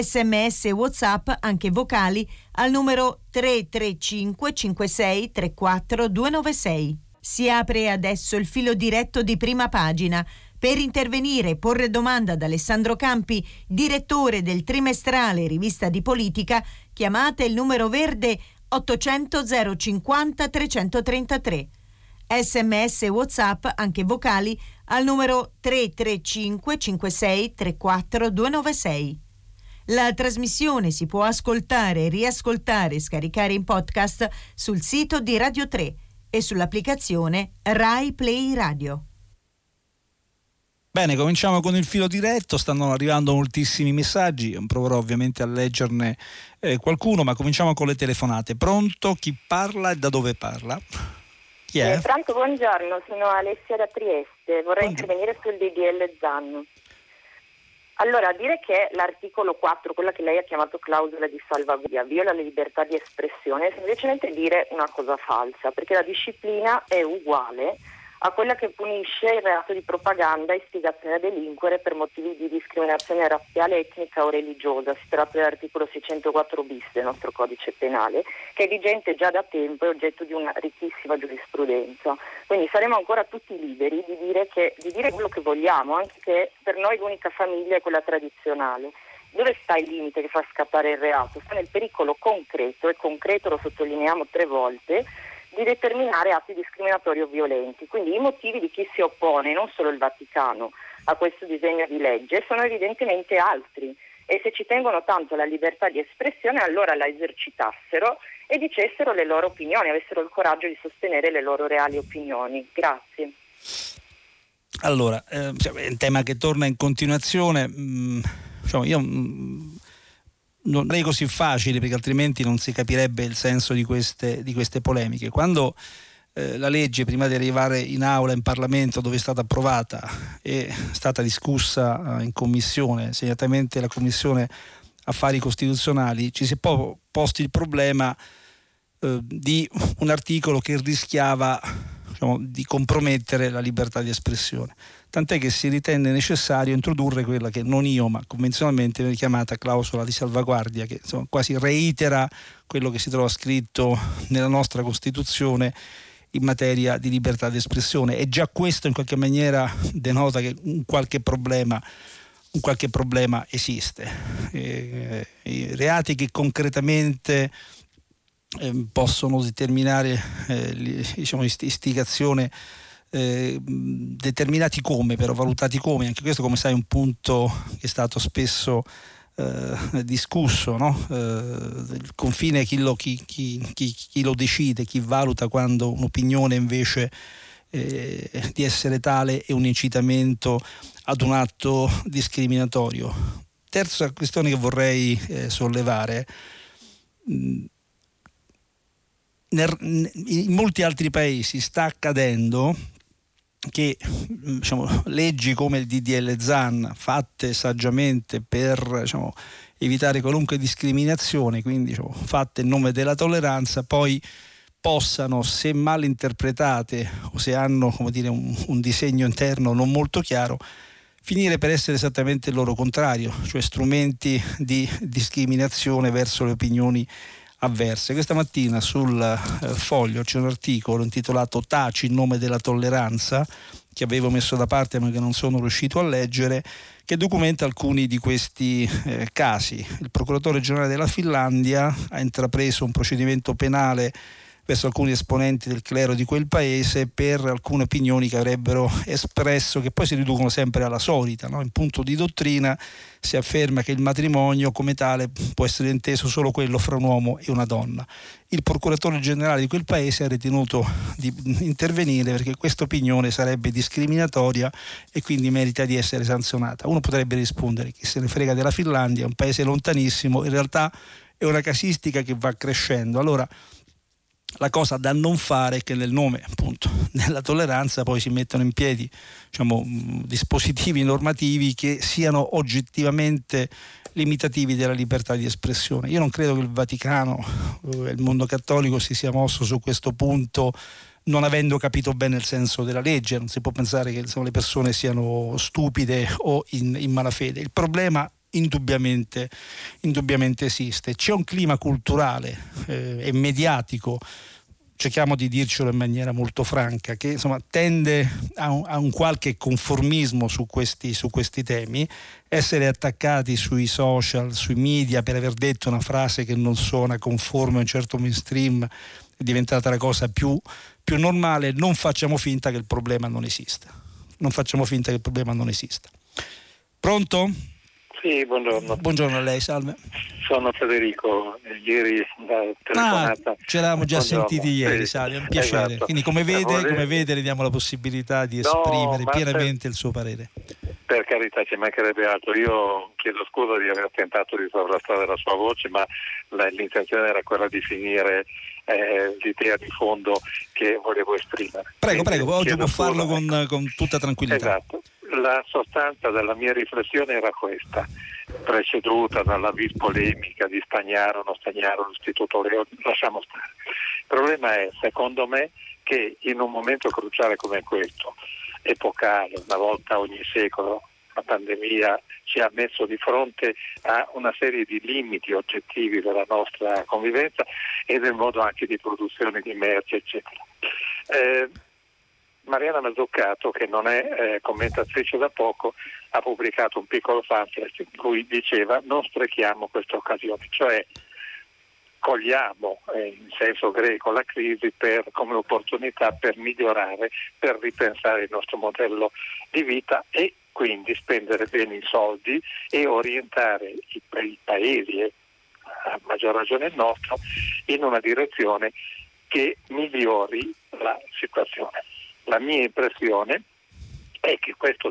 Sms WhatsApp anche vocali al numero 335 56 34 296. Si apre adesso il filo diretto di prima pagina. Per intervenire e porre domanda ad Alessandro Campi, direttore del trimestrale Rivista di Politica, chiamate il numero verde 800 050 333 sms e whatsapp anche vocali al numero 335 56 34 296. La trasmissione si può ascoltare, riascoltare e scaricare in podcast sul sito di Radio 3 e sull'applicazione Rai Play Radio. Bene, cominciamo con il filo diretto, stanno arrivando moltissimi messaggi, proverò ovviamente a leggerne eh, qualcuno, ma cominciamo con le telefonate. Pronto? Chi parla e da dove parla? Chi è? Eh, Franco, buongiorno, sono Alessia da Trieste, vorrei buongiorno. intervenire sul DDL Zanno. Allora, dire che l'articolo 4, quella che lei ha chiamato clausola di salvaguardia, viola la libertà di espressione, è semplicemente dire una cosa falsa, perché la disciplina è uguale a quella che punisce il reato di propaganda e istigazione a delinquere per motivi di discriminazione razziale, etnica o religiosa. Si tratta dell'articolo 604 bis del nostro codice penale, che è vigente già da tempo e oggetto di una ricchissima giurisprudenza. Quindi saremo ancora tutti liberi di dire, che, di dire quello che vogliamo, anche che per noi l'unica famiglia è quella tradizionale. Dove sta il limite che fa scattare il reato? Sta nel pericolo concreto, e concreto lo sottolineiamo tre volte, di determinare atti discriminatori o violenti. Quindi i motivi di chi si oppone, non solo il Vaticano, a questo disegno di legge sono evidentemente altri e se ci tengono tanto alla libertà di espressione allora la esercitassero e dicessero le loro opinioni, avessero il coraggio di sostenere le loro reali opinioni. Grazie. Allora, eh, cioè, è un tema che torna in continuazione. Mm, diciamo, io mm, non è così facile perché altrimenti non si capirebbe il senso di queste, di queste polemiche. Quando eh, la legge prima di arrivare in aula, in Parlamento dove è stata approvata è stata discussa eh, in commissione, segnatamente la commissione affari costituzionali, ci si è po- posto il problema eh, di un articolo che rischiava diciamo, di compromettere la libertà di espressione tant'è che si ritenne necessario introdurre quella che non io ma convenzionalmente viene chiamata clausola di salvaguardia che insomma, quasi reitera quello che si trova scritto nella nostra Costituzione in materia di libertà di espressione e già questo in qualche maniera denota che un qualche problema, un qualche problema esiste. Eh, I reati che concretamente eh, possono determinare eh, diciamo, istigazione eh, determinati come, però valutati come, anche questo come sai è un punto che è stato spesso eh, discusso, no? eh, il confine chi lo, chi, chi, chi lo, decide, chi valuta quando un'opinione invece eh, di essere tale è un incitamento ad un atto discriminatorio. Terza questione che vorrei eh, sollevare. Mh, in molti altri paesi sta accadendo che diciamo, leggi come il DDL ZAN fatte saggiamente per diciamo, evitare qualunque discriminazione, quindi diciamo, fatte in nome della tolleranza, poi possano, se mal interpretate o se hanno dire, un, un disegno interno non molto chiaro, finire per essere esattamente il loro contrario, cioè strumenti di discriminazione verso le opinioni avverse. Questa mattina sul eh, foglio c'è un articolo intitolato Taci in nome della tolleranza che avevo messo da parte ma che non sono riuscito a leggere, che documenta alcuni di questi eh, casi. Il procuratore generale della Finlandia ha intrapreso un procedimento penale verso alcuni esponenti del clero di quel paese per alcune opinioni che avrebbero espresso, che poi si riducono sempre alla solita. No? In punto di dottrina si afferma che il matrimonio come tale può essere inteso solo quello fra un uomo e una donna. Il procuratore generale di quel paese ha ritenuto di intervenire perché questa opinione sarebbe discriminatoria e quindi merita di essere sanzionata. Uno potrebbe rispondere chi se ne frega della Finlandia, è un paese lontanissimo, in realtà è una casistica che va crescendo. Allora, la cosa da non fare è che nel nome appunto della tolleranza poi si mettono in piedi diciamo, dispositivi normativi che siano oggettivamente limitativi della libertà di espressione. Io non credo che il Vaticano e il mondo cattolico si sia mosso su questo punto non avendo capito bene il senso della legge, non si può pensare che insomma, le persone siano stupide o in, in malafede. Il problema indubbiamente, indubbiamente esiste. C'è un clima culturale eh, e mediatico cerchiamo di dircelo in maniera molto franca, che insomma, tende a un, a un, qualche conformismo su questi, su questi temi, essere attaccati sui social, sui media per aver detto una frase che non suona conforme a un certo mainstream è diventata la cosa più, più normale, non facciamo finta che il problema non esista. Non facciamo finta che il problema non esista. Pronto? Sì, buongiorno. Buongiorno a lei, salve. Sono Federico, ieri da telefonata. Ah, ci eravamo già buongiorno. sentiti ieri, sì. salve, è un piacere. Esatto. Quindi come vede, come vede, le diamo la possibilità di esprimere no, pienamente per... il suo parere. Per carità, ci mancherebbe altro. Io chiedo scusa di aver tentato di sovrastare la sua voce, ma la, l'intenzione era quella di finire eh, l'idea di fondo che volevo esprimere. Prego, prego, oggi può farlo con, con tutta tranquillità. Esatto la sostanza della mia riflessione era questa, preceduta dalla vis polemica di Stagnaro o non Stagnaro, l'istituto Leo, lasciamo stare. Il problema è, secondo me, che in un momento cruciale come questo, epocale, una volta ogni secolo, la pandemia ci ha messo di fronte a una serie di limiti oggettivi della nostra convivenza e del modo anche di produzione di merci, eccetera. Eh, Mariana Mazzuccato, che non è eh, commentatrice da poco, ha pubblicato un piccolo pamphlet in cui diceva non sprechiamo questa occasione, cioè cogliamo eh, in senso greco la crisi per, come opportunità per migliorare, per ripensare il nostro modello di vita e quindi spendere bene i soldi e orientare i, i paesi, e a maggior ragione il nostro, in una direzione che migliori la situazione. La mia impressione è che questo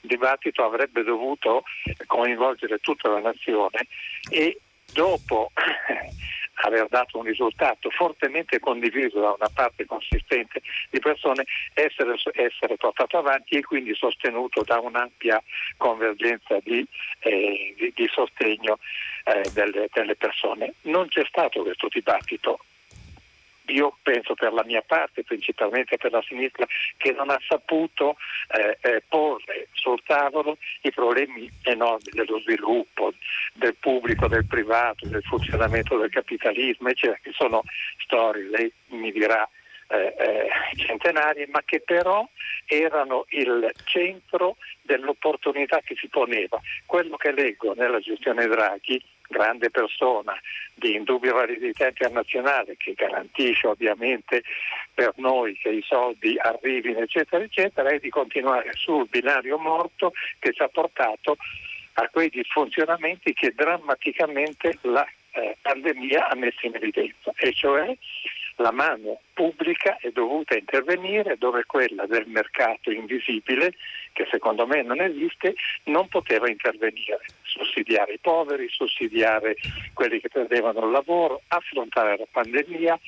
dibattito avrebbe dovuto coinvolgere tutta la nazione e dopo aver dato un risultato fortemente condiviso da una parte consistente di persone, essere, essere portato avanti e quindi sostenuto da un'ampia convergenza di, eh, di, di sostegno eh, delle, delle persone. Non c'è stato questo dibattito io penso per la mia parte, principalmente per la sinistra, che non ha saputo eh, eh, porre sul tavolo i problemi enormi dello sviluppo, del pubblico, del privato, del funzionamento del capitalismo, eccetera, che sono storie, lei mi dirà, eh, eh, centenarie, ma che però erano il centro dell'opportunità che si poneva. Quello che leggo nella gestione Draghi grande persona di indubbia validità internazionale che garantisce ovviamente per noi che i soldi arrivino eccetera eccetera e di continuare sul binario morto che ci ha portato a quei disfunzionamenti che drammaticamente la eh, pandemia ha messo in evidenza e cioè la mano pubblica è dovuta intervenire dove quella del mercato invisibile, che secondo me non esiste, non poteva intervenire, sussidiare i poveri, sussidiare quelli che perdevano il lavoro, affrontare la pandemia,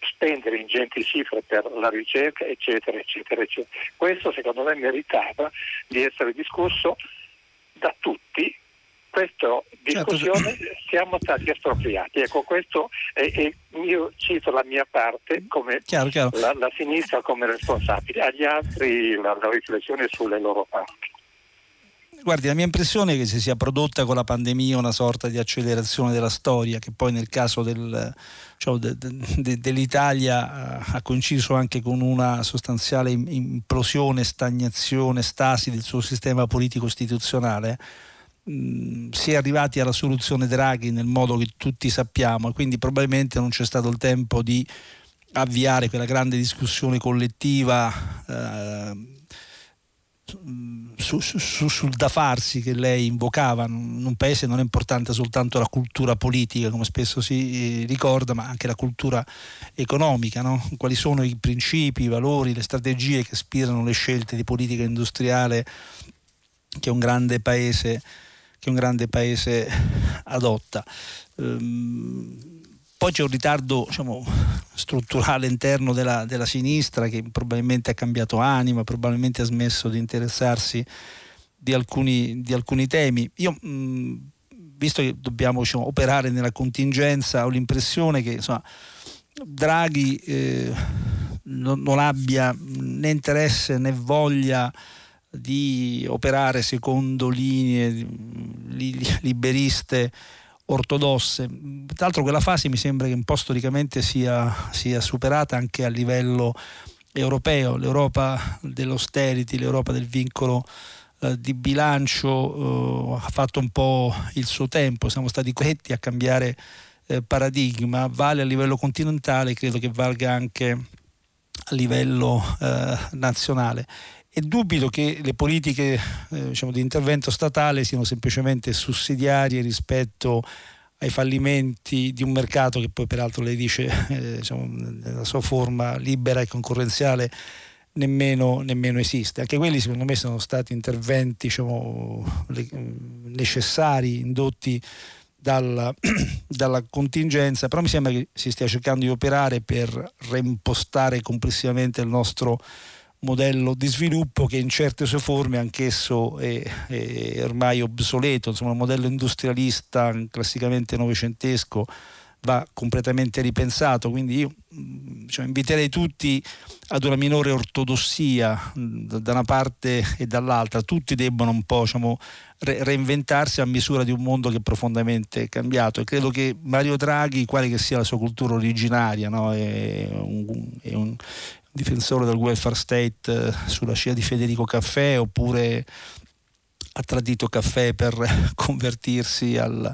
spendere ingenti cifre per la ricerca, eccetera, eccetera, eccetera. Questo secondo me meritava di essere discusso da tutti questa discussione certo. siamo stati espropriati. Ecco, questo è, è, io cito la mia parte come chiaro, chiaro. La, la, sinistra come responsabile, agli altri la, la riflessione sulle loro parti. Guardi, la mia impressione è che si sia prodotta con la pandemia una sorta di accelerazione della storia, che poi nel caso del, cioè, de, de, dell'Italia ha coinciso anche con una sostanziale implosione, stagnazione, stasi del suo sistema politico istituzionale si è arrivati alla soluzione Draghi nel modo che tutti sappiamo e quindi probabilmente non c'è stato il tempo di avviare quella grande discussione collettiva eh, su, su, sul da farsi che lei invocava. In un paese non è importante soltanto la cultura politica, come spesso si eh, ricorda, ma anche la cultura economica. No? Quali sono i principi, i valori, le strategie che ispirano le scelte di politica industriale che un grande paese che un grande paese adotta. Ehm, poi c'è un ritardo diciamo, strutturale interno della, della, sinistra che probabilmente ha cambiato anima, probabilmente ha smesso di interessarsi di alcuni, di alcuni temi. Io, visto che dobbiamo diciamo, operare nella contingenza, ho l'impressione che insomma, Draghi eh, non, non, abbia né interesse né voglia di operare secondo linee liberiste ortodosse. Tra l'altro quella fase mi sembra che un po' storicamente sia, sia superata anche a livello europeo, l'Europa dell'austerity, l'Europa del vincolo eh, di bilancio eh, ha fatto un po' il suo tempo, siamo stati costretti a cambiare eh, paradigma, vale a livello continentale, credo che valga anche a livello eh, nazionale e dubito che le politiche eh, diciamo, di intervento statale siano semplicemente sussidiarie rispetto ai fallimenti di un mercato che poi peraltro lei dice eh, diciamo, nella sua forma libera e concorrenziale nemmeno, nemmeno, esiste. Anche quelli secondo me sono stati interventi diciamo, necessari, indotti dalla, dalla, contingenza, però mi sembra che si stia cercando di operare per reimpostare complessivamente il nostro modello di sviluppo che in certe sue forme anch'esso è, è ormai obsoleto, insomma un modello industrialista classicamente novecentesco va completamente ripensato, quindi io cioè, inviterei tutti ad una minore ortodossia da una parte e dall'altra, tutti debbono un po' diciamo, re- reinventarsi a misura di un mondo che è profondamente cambiato. E credo che Mario Draghi, quale che sia la sua cultura originaria, no? è, un, è, un, difensore del welfare state eh, sulla scia di Federico Caffè oppure ha tradito Caffè per convertirsi al,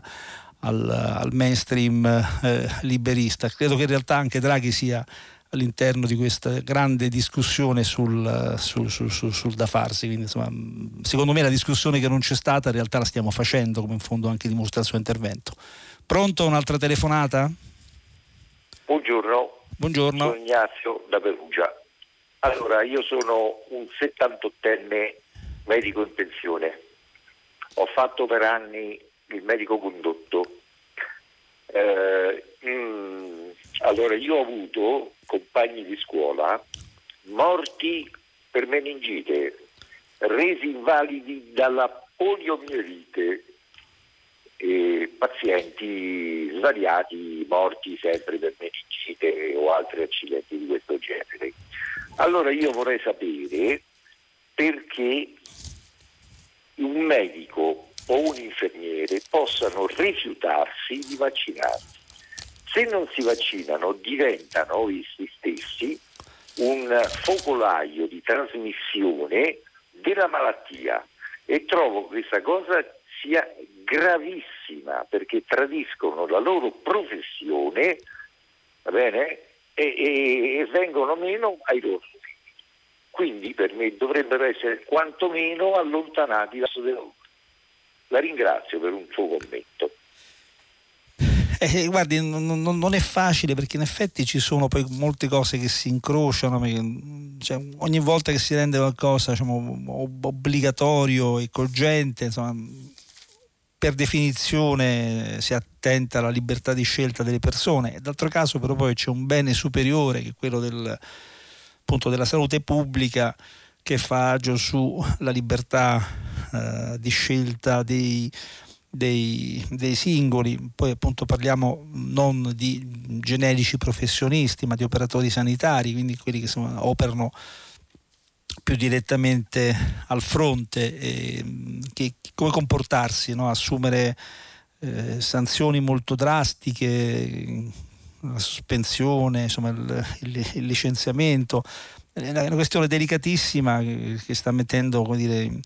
al, al mainstream eh, liberista. Credo che in realtà anche Draghi sia all'interno di questa grande discussione sul, sul, sul, sul, da farsi. Quindi, insomma, secondo me la discussione che non c'è stata in realtà la stiamo facendo, come in fondo anche dimostra il suo intervento. Pronto? Un'altra telefonata? Buongiorno. Buongiorno. Sono Ignazio da Perugia. Allora, io sono un 78enne medico in pensione. Ho fatto per anni il medico condotto. Eh, mm, allora, io ho avuto compagni di scuola morti per meningite, resi invalidi dalla poliomielite, e pazienti svariati morti sempre per meningite o altri accidenti di questo genere. Allora io vorrei sapere perché un medico o un infermiere possano rifiutarsi di vaccinarsi. Se non si vaccinano diventano essi stessi un focolaio di trasmissione della malattia e trovo questa cosa sia gravissima perché tradiscono la loro professione bene, e, e, e vengono meno ai loro figli. Quindi per me dovrebbero essere quantomeno allontanati da lavoro. La ringrazio per un suo commento. Eh, eh, guardi, non, non, è facile perché in effetti ci sono poi molte cose che si incrociano, cioè, ogni volta che si rende qualcosa diciamo, obbligatorio e cogente, insomma, per definizione si attenta alla libertà di scelta delle persone. D'altro caso però poi c'è un bene superiore che è quello del, appunto, della salute pubblica che fa agio sulla libertà eh, di scelta dei, dei, dei, singoli, poi appunto parliamo non di generici professionisti ma di operatori sanitari, quindi quelli che insomma, operano più direttamente al fronte, eh, che, come comportarsi, no? assumere eh, sanzioni molto drastiche, la sospensione, insomma, il, il, il licenziamento, è una questione delicatissima che, sta mettendo dire, in,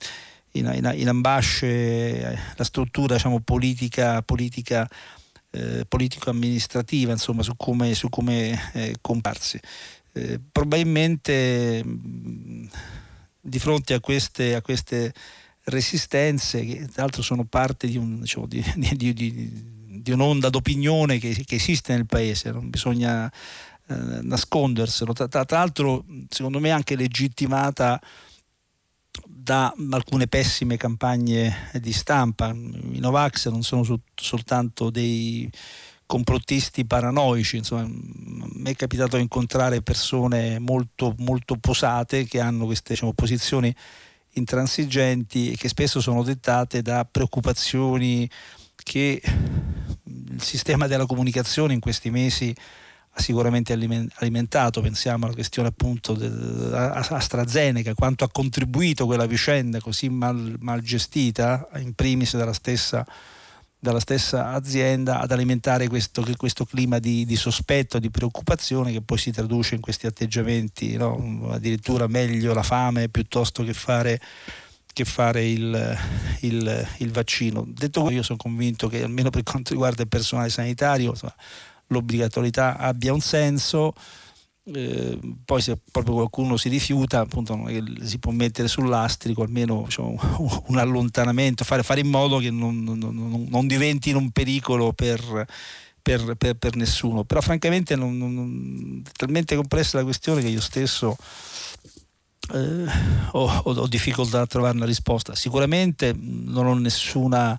in, in, ambasce la struttura diciamo, politica, politica eh, politico-amministrativa insomma, su come, su come eh, comparsi. Eh, probabilmente di fronte a queste, a queste, resistenze, che tra l'altro sono parte di, un, diciamo, di, di, di un'onda d'opinione che, che, esiste nel paese, non bisogna eh, nasconderselo. Tra, tra, l'altro, secondo me, anche legittimata da alcune pessime campagne di stampa. I Novax non sono soltanto dei complottisti paranoici, insomma, mi è capitato incontrare persone molto, molto posate che hanno queste diciamo, posizioni intransigenti e che spesso sono dettate da preoccupazioni che il sistema della comunicazione in questi mesi ha sicuramente alimentato, pensiamo alla questione appunto AstraZeneca, quanto ha contribuito quella vicenda così mal, mal gestita, in primis dalla stessa dalla stessa azienda ad alimentare questo, questo clima di, di, sospetto, di preoccupazione che poi si traduce in questi atteggiamenti, no? addirittura meglio la fame piuttosto che fare, che fare il, il, il, vaccino. Detto questo io sono convinto che almeno per quanto riguarda il personale sanitario l'obbligatorietà abbia un senso eh, poi se proprio qualcuno si rifiuta appunto si può mettere sull'astrico almeno diciamo, un allontanamento fare, fare, in modo che non, non, non diventino un pericolo per, per, per, per nessuno. Però francamente non, è talmente complessa la questione che io stesso eh, ho, ho difficoltà a trovare una risposta. Sicuramente non ho nessuna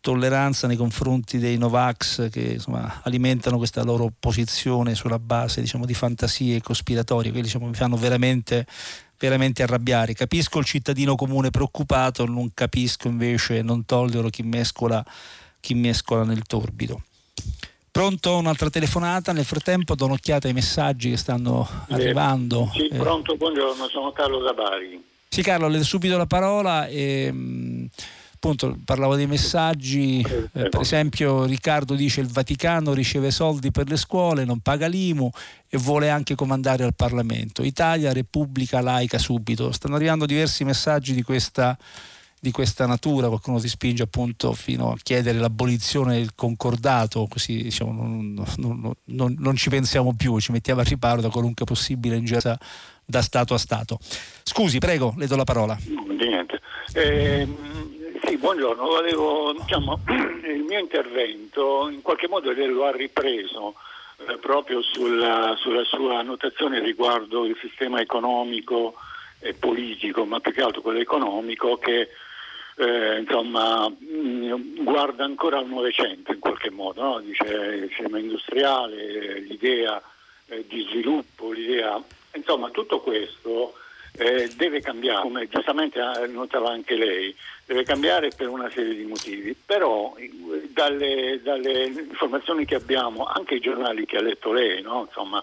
tolleranza nei confronti dei Novax che insomma, alimentano questa loro posizione sulla base diciamo, di fantasie cospiratorie, che diciamo, mi fanno veramente, veramente arrabbiare. Capisco il cittadino comune preoccupato, non capisco invece, non tollero chi mescola, chi mescola nel torbido. Pronto? Un'altra telefonata? Nel frattempo do un'occhiata ai messaggi che stanno eh, arrivando. Sì, pronto, buongiorno, sono Carlo da Bari. Sì, Carlo, le do subito la parola. E, mh, appunto parlavo dei messaggi, eh, per esempio Riccardo dice il Vaticano riceve soldi per le scuole, non paga l'IMU e vuole anche comandare al Parlamento. Italia, Repubblica laica subito. Stanno arrivando diversi messaggi di questa, di questa natura, qualcuno ti spinge appunto fino a chiedere l'abolizione del concordato, così diciamo, non, non, non, non, ci pensiamo più, ci mettiamo a riparo da qualunque possibile ingerenza da Stato a Stato. Scusi, prego, le do la parola. di niente. Eh, sì, buongiorno, volevo, diciamo, il mio intervento in qualche modo lo ha ripreso eh, proprio sulla, sulla sua annotazione riguardo il sistema economico e politico, ma più che altro quello economico che eh, insomma, mm, guarda ancora al Novecento in qualche modo, no? dice il sistema industriale, l'idea eh, di sviluppo, l'idea, insomma tutto questo eh, deve cambiare, come giustamente notava anche lei, deve cambiare per una serie di motivi, però dalle, dalle informazioni che abbiamo, anche i giornali che ha letto lei, no? insomma,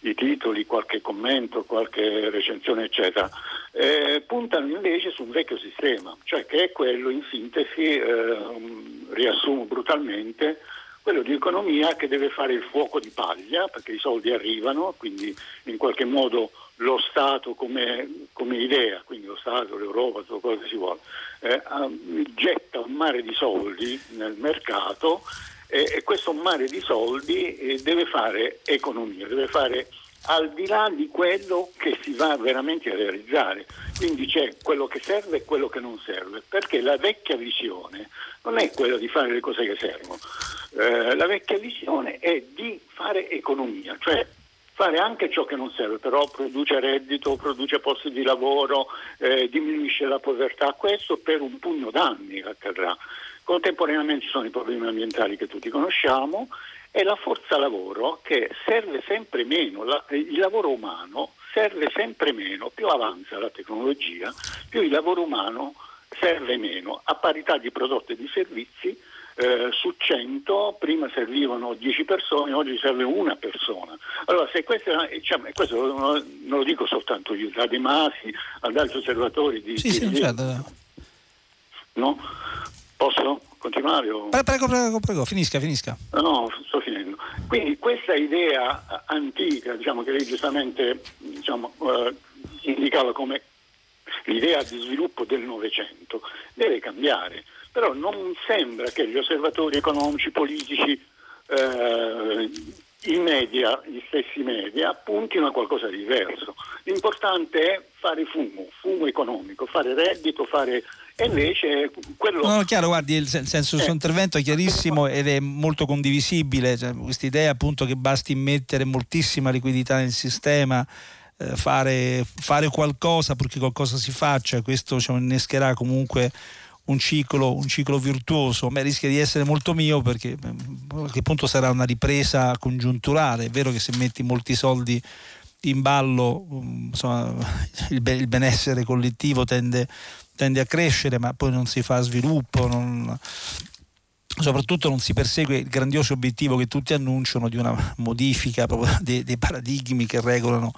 i titoli, qualche commento, qualche recensione, eccetera, eh, puntano invece su un vecchio sistema, cioè che è quello in sintesi, eh, riassumo brutalmente, quello di economia che deve fare il fuoco di paglia, perché i soldi arrivano, quindi in qualche modo lo Stato come, come idea, quindi lo Stato, l'Europa, tutto quello che si vuole, eh, getta un mare di soldi nel mercato e questo mare di soldi eh, deve fare economia, deve fare al di là di quello che si va veramente a realizzare. Quindi c'è quello che serve e quello che non serve, perché la vecchia visione non è quella di fare le cose che servono, eh, la vecchia visione è di fare economia, cioè fare anche ciò che non serve, però produce reddito, produce posti di lavoro, eh, diminuisce la povertà, questo per un pugno d'anni accadrà. Contemporaneamente ci sono i problemi ambientali che tutti conosciamo e la forza lavoro che serve sempre meno, la, il lavoro umano serve sempre meno, più avanza la tecnologia, più il lavoro umano serve meno, a parità di prodotti e di servizi. Eh, su 100 prima servivano 10 persone, oggi serve una persona. Allora, se questa, diciamo, questo non lo dico soltanto io, da De Masi ad altri osservatori di... Sì, di, sì, certo. no? Posso continuare? O... Prego, prego, prego, finisca, finisca. No, sto finendo. Quindi questa idea antica, diciamo, che lei giustamente diciamo, eh, indicava come l'idea di sviluppo del Novecento, deve cambiare. Però non sembra che gli osservatori economici, politici, eh, i media, gli stessi media, puntino a qualcosa di diverso. L'importante è fare fumo, fumo economico, fare reddito, fare e invece quello... No, chiaro, guardi, il senso del suo eh. intervento è chiarissimo ed è molto condivisibile, cioè, questa idea appunto che basti mettere moltissima liquidità nel sistema, eh, fare, fare, qualcosa perché qualcosa si faccia, questo diciamo, innescherà comunque un ciclo, un ciclo virtuoso, ma rischia di essere molto mio perché a qualche punto sarà una ripresa congiunturale, è vero che se metti molti soldi in ballo insomma, il, benessere collettivo tende tende a crescere ma poi non si fa sviluppo, non, soprattutto non si persegue il grandioso obiettivo che tutti annunciano di una modifica dei, paradigmi che regolano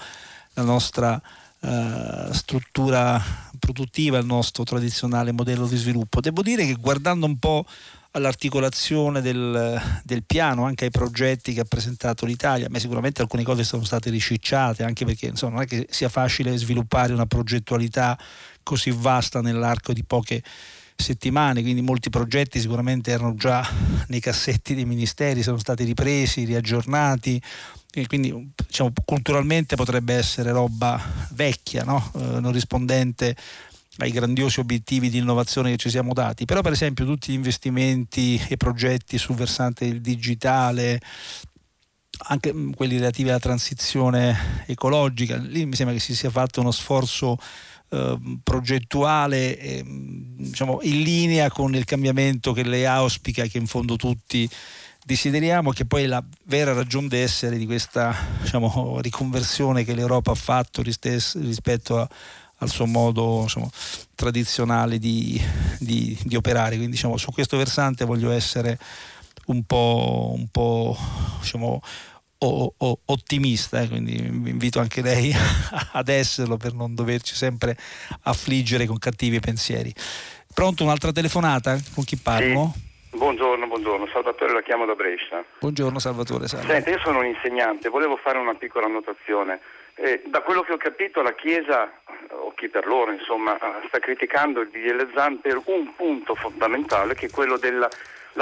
la nostra uh, struttura produttiva, il nostro tradizionale modello di sviluppo. Devo dire che guardando un po' all'articolazione del, del, piano, anche ai progetti che ha presentato l'Italia. Ma sicuramente alcune cose sono state ricicciate, anche perché insomma, non è che sia facile sviluppare una progettualità così vasta nell'arco di poche settimane, quindi molti progetti sicuramente erano già nei cassetti dei ministeri, sono stati ripresi, riaggiornati. E quindi diciamo, culturalmente potrebbe essere roba vecchia, no? eh, non rispondente ai grandiosi obiettivi di innovazione che ci siamo dati, però per esempio tutti gli investimenti e progetti sul versante del digitale, anche mm, quelli relativi alla transizione ecologica, lì mi sembra che si sia fatto uno sforzo eh, progettuale eh, diciamo, in linea con il cambiamento che lei auspica, che in fondo tutti desideriamo, che poi la vera ragione d'essere di questa diciamo, riconversione che l'Europa ha fatto rispetto a al suo modo insomma, tradizionale di, di, di, operare. Quindi diciamo, su questo versante voglio essere un po', un po' diciamo, o, o, ottimista, eh? quindi invito anche lei ad esserlo per non doverci sempre affliggere con cattivi pensieri. Pronto un'altra telefonata? Con chi parlo? Sì. Buongiorno, buongiorno, Salvatore la chiamo da Brescia. Buongiorno Salvatore. Salve. Senta, io sono un insegnante, volevo fare una piccola annotazione. Eh, da quello che ho capito la Chiesa, o chi per loro insomma, sta criticando il DL Zan per un punto fondamentale che è quello della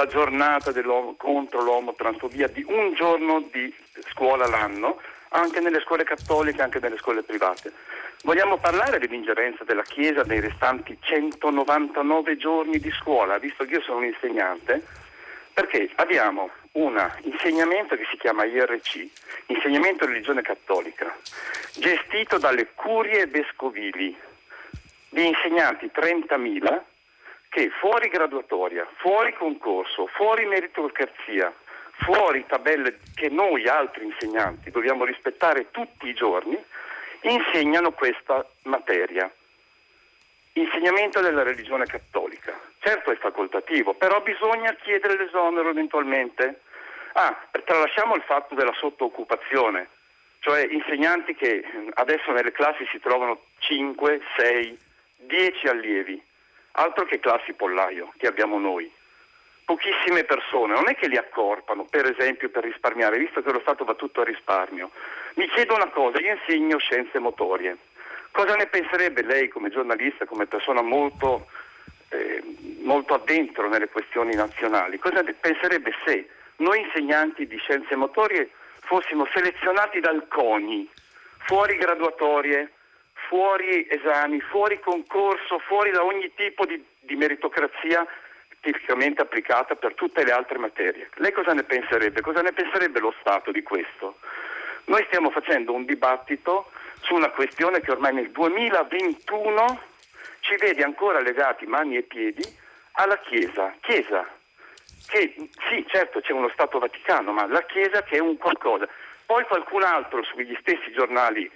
giornata contro l'omotransfobia di un giorno di scuola l'anno anche nelle scuole cattoliche, anche nelle scuole private. Vogliamo parlare dell'ingerenza della Chiesa nei restanti 199 giorni di scuola, visto che io sono un insegnante, perché abbiamo un insegnamento che si chiama IRC, insegnamento religione cattolica, gestito dalle curie vescovili di insegnanti 30.000 che fuori graduatoria, fuori concorso, fuori meritocrazia, fuori tabelle che noi altri insegnanti dobbiamo rispettare tutti i giorni, insegnano questa materia. Insegnamento della religione cattolica. Certo è facoltativo, però bisogna chiedere l'esonero eventualmente. Ah, tralasciamo il fatto della sottooccupazione, cioè insegnanti che adesso nelle classi si trovano 5, 6, 10 allievi, altro che classi pollaio che abbiamo noi pochissime persone, non è che li accorpano, per esempio per risparmiare, visto che lo Stato va tutto a risparmio. Mi chiedo una cosa, io insegno scienze motorie. Cosa ne penserebbe lei come giornalista, come persona molto, eh, molto addentro nelle questioni nazionali? Cosa ne penserebbe se noi insegnanti di scienze motorie fossimo selezionati dal CONI, fuori graduatorie, fuori esami, fuori concorso, fuori da ogni tipo di, di meritocrazia tipicamente applicata per tutte le altre materie. Lei cosa ne penserebbe? Cosa ne penserebbe lo Stato di questo? Noi stiamo facendo un dibattito su una questione che ormai nel 2021 ci vede ancora legati mani e piedi alla Chiesa. Chiesa, che sì, certo c'è uno Stato Vaticano, ma la Chiesa che è un qualcosa. Poi qualcun altro sugli stessi giornali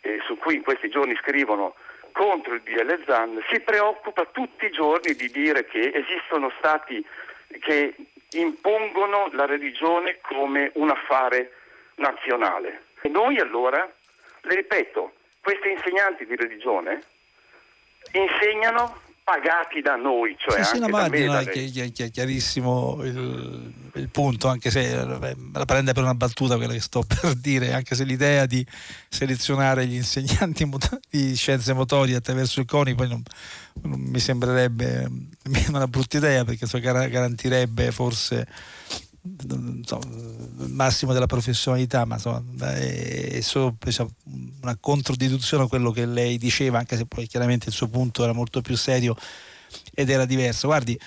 eh, su cui in questi giorni scrivono contro il DL Zan si preoccupa tutti i giorni di dire che esistono stati che impongono la religione come un affare nazionale. E noi allora, le ripeto, questi insegnanti di religione insegnano pagati da noi, cioè sì, anche sì, no, da me, è chiarissimo il, il, punto, anche se la prende per una battuta quella che sto per dire, anche se l'idea di selezionare gli insegnanti di scienze motorie attraverso il CONI poi non, non mi sembrerebbe una brutta idea perché so, garantirebbe forse so, il massimo della professionalità, ma insomma, è solo diciamo, una controdeduzione a quello che lei diceva, anche se poi chiaramente il suo punto era molto più serio ed era diverso. Guardi,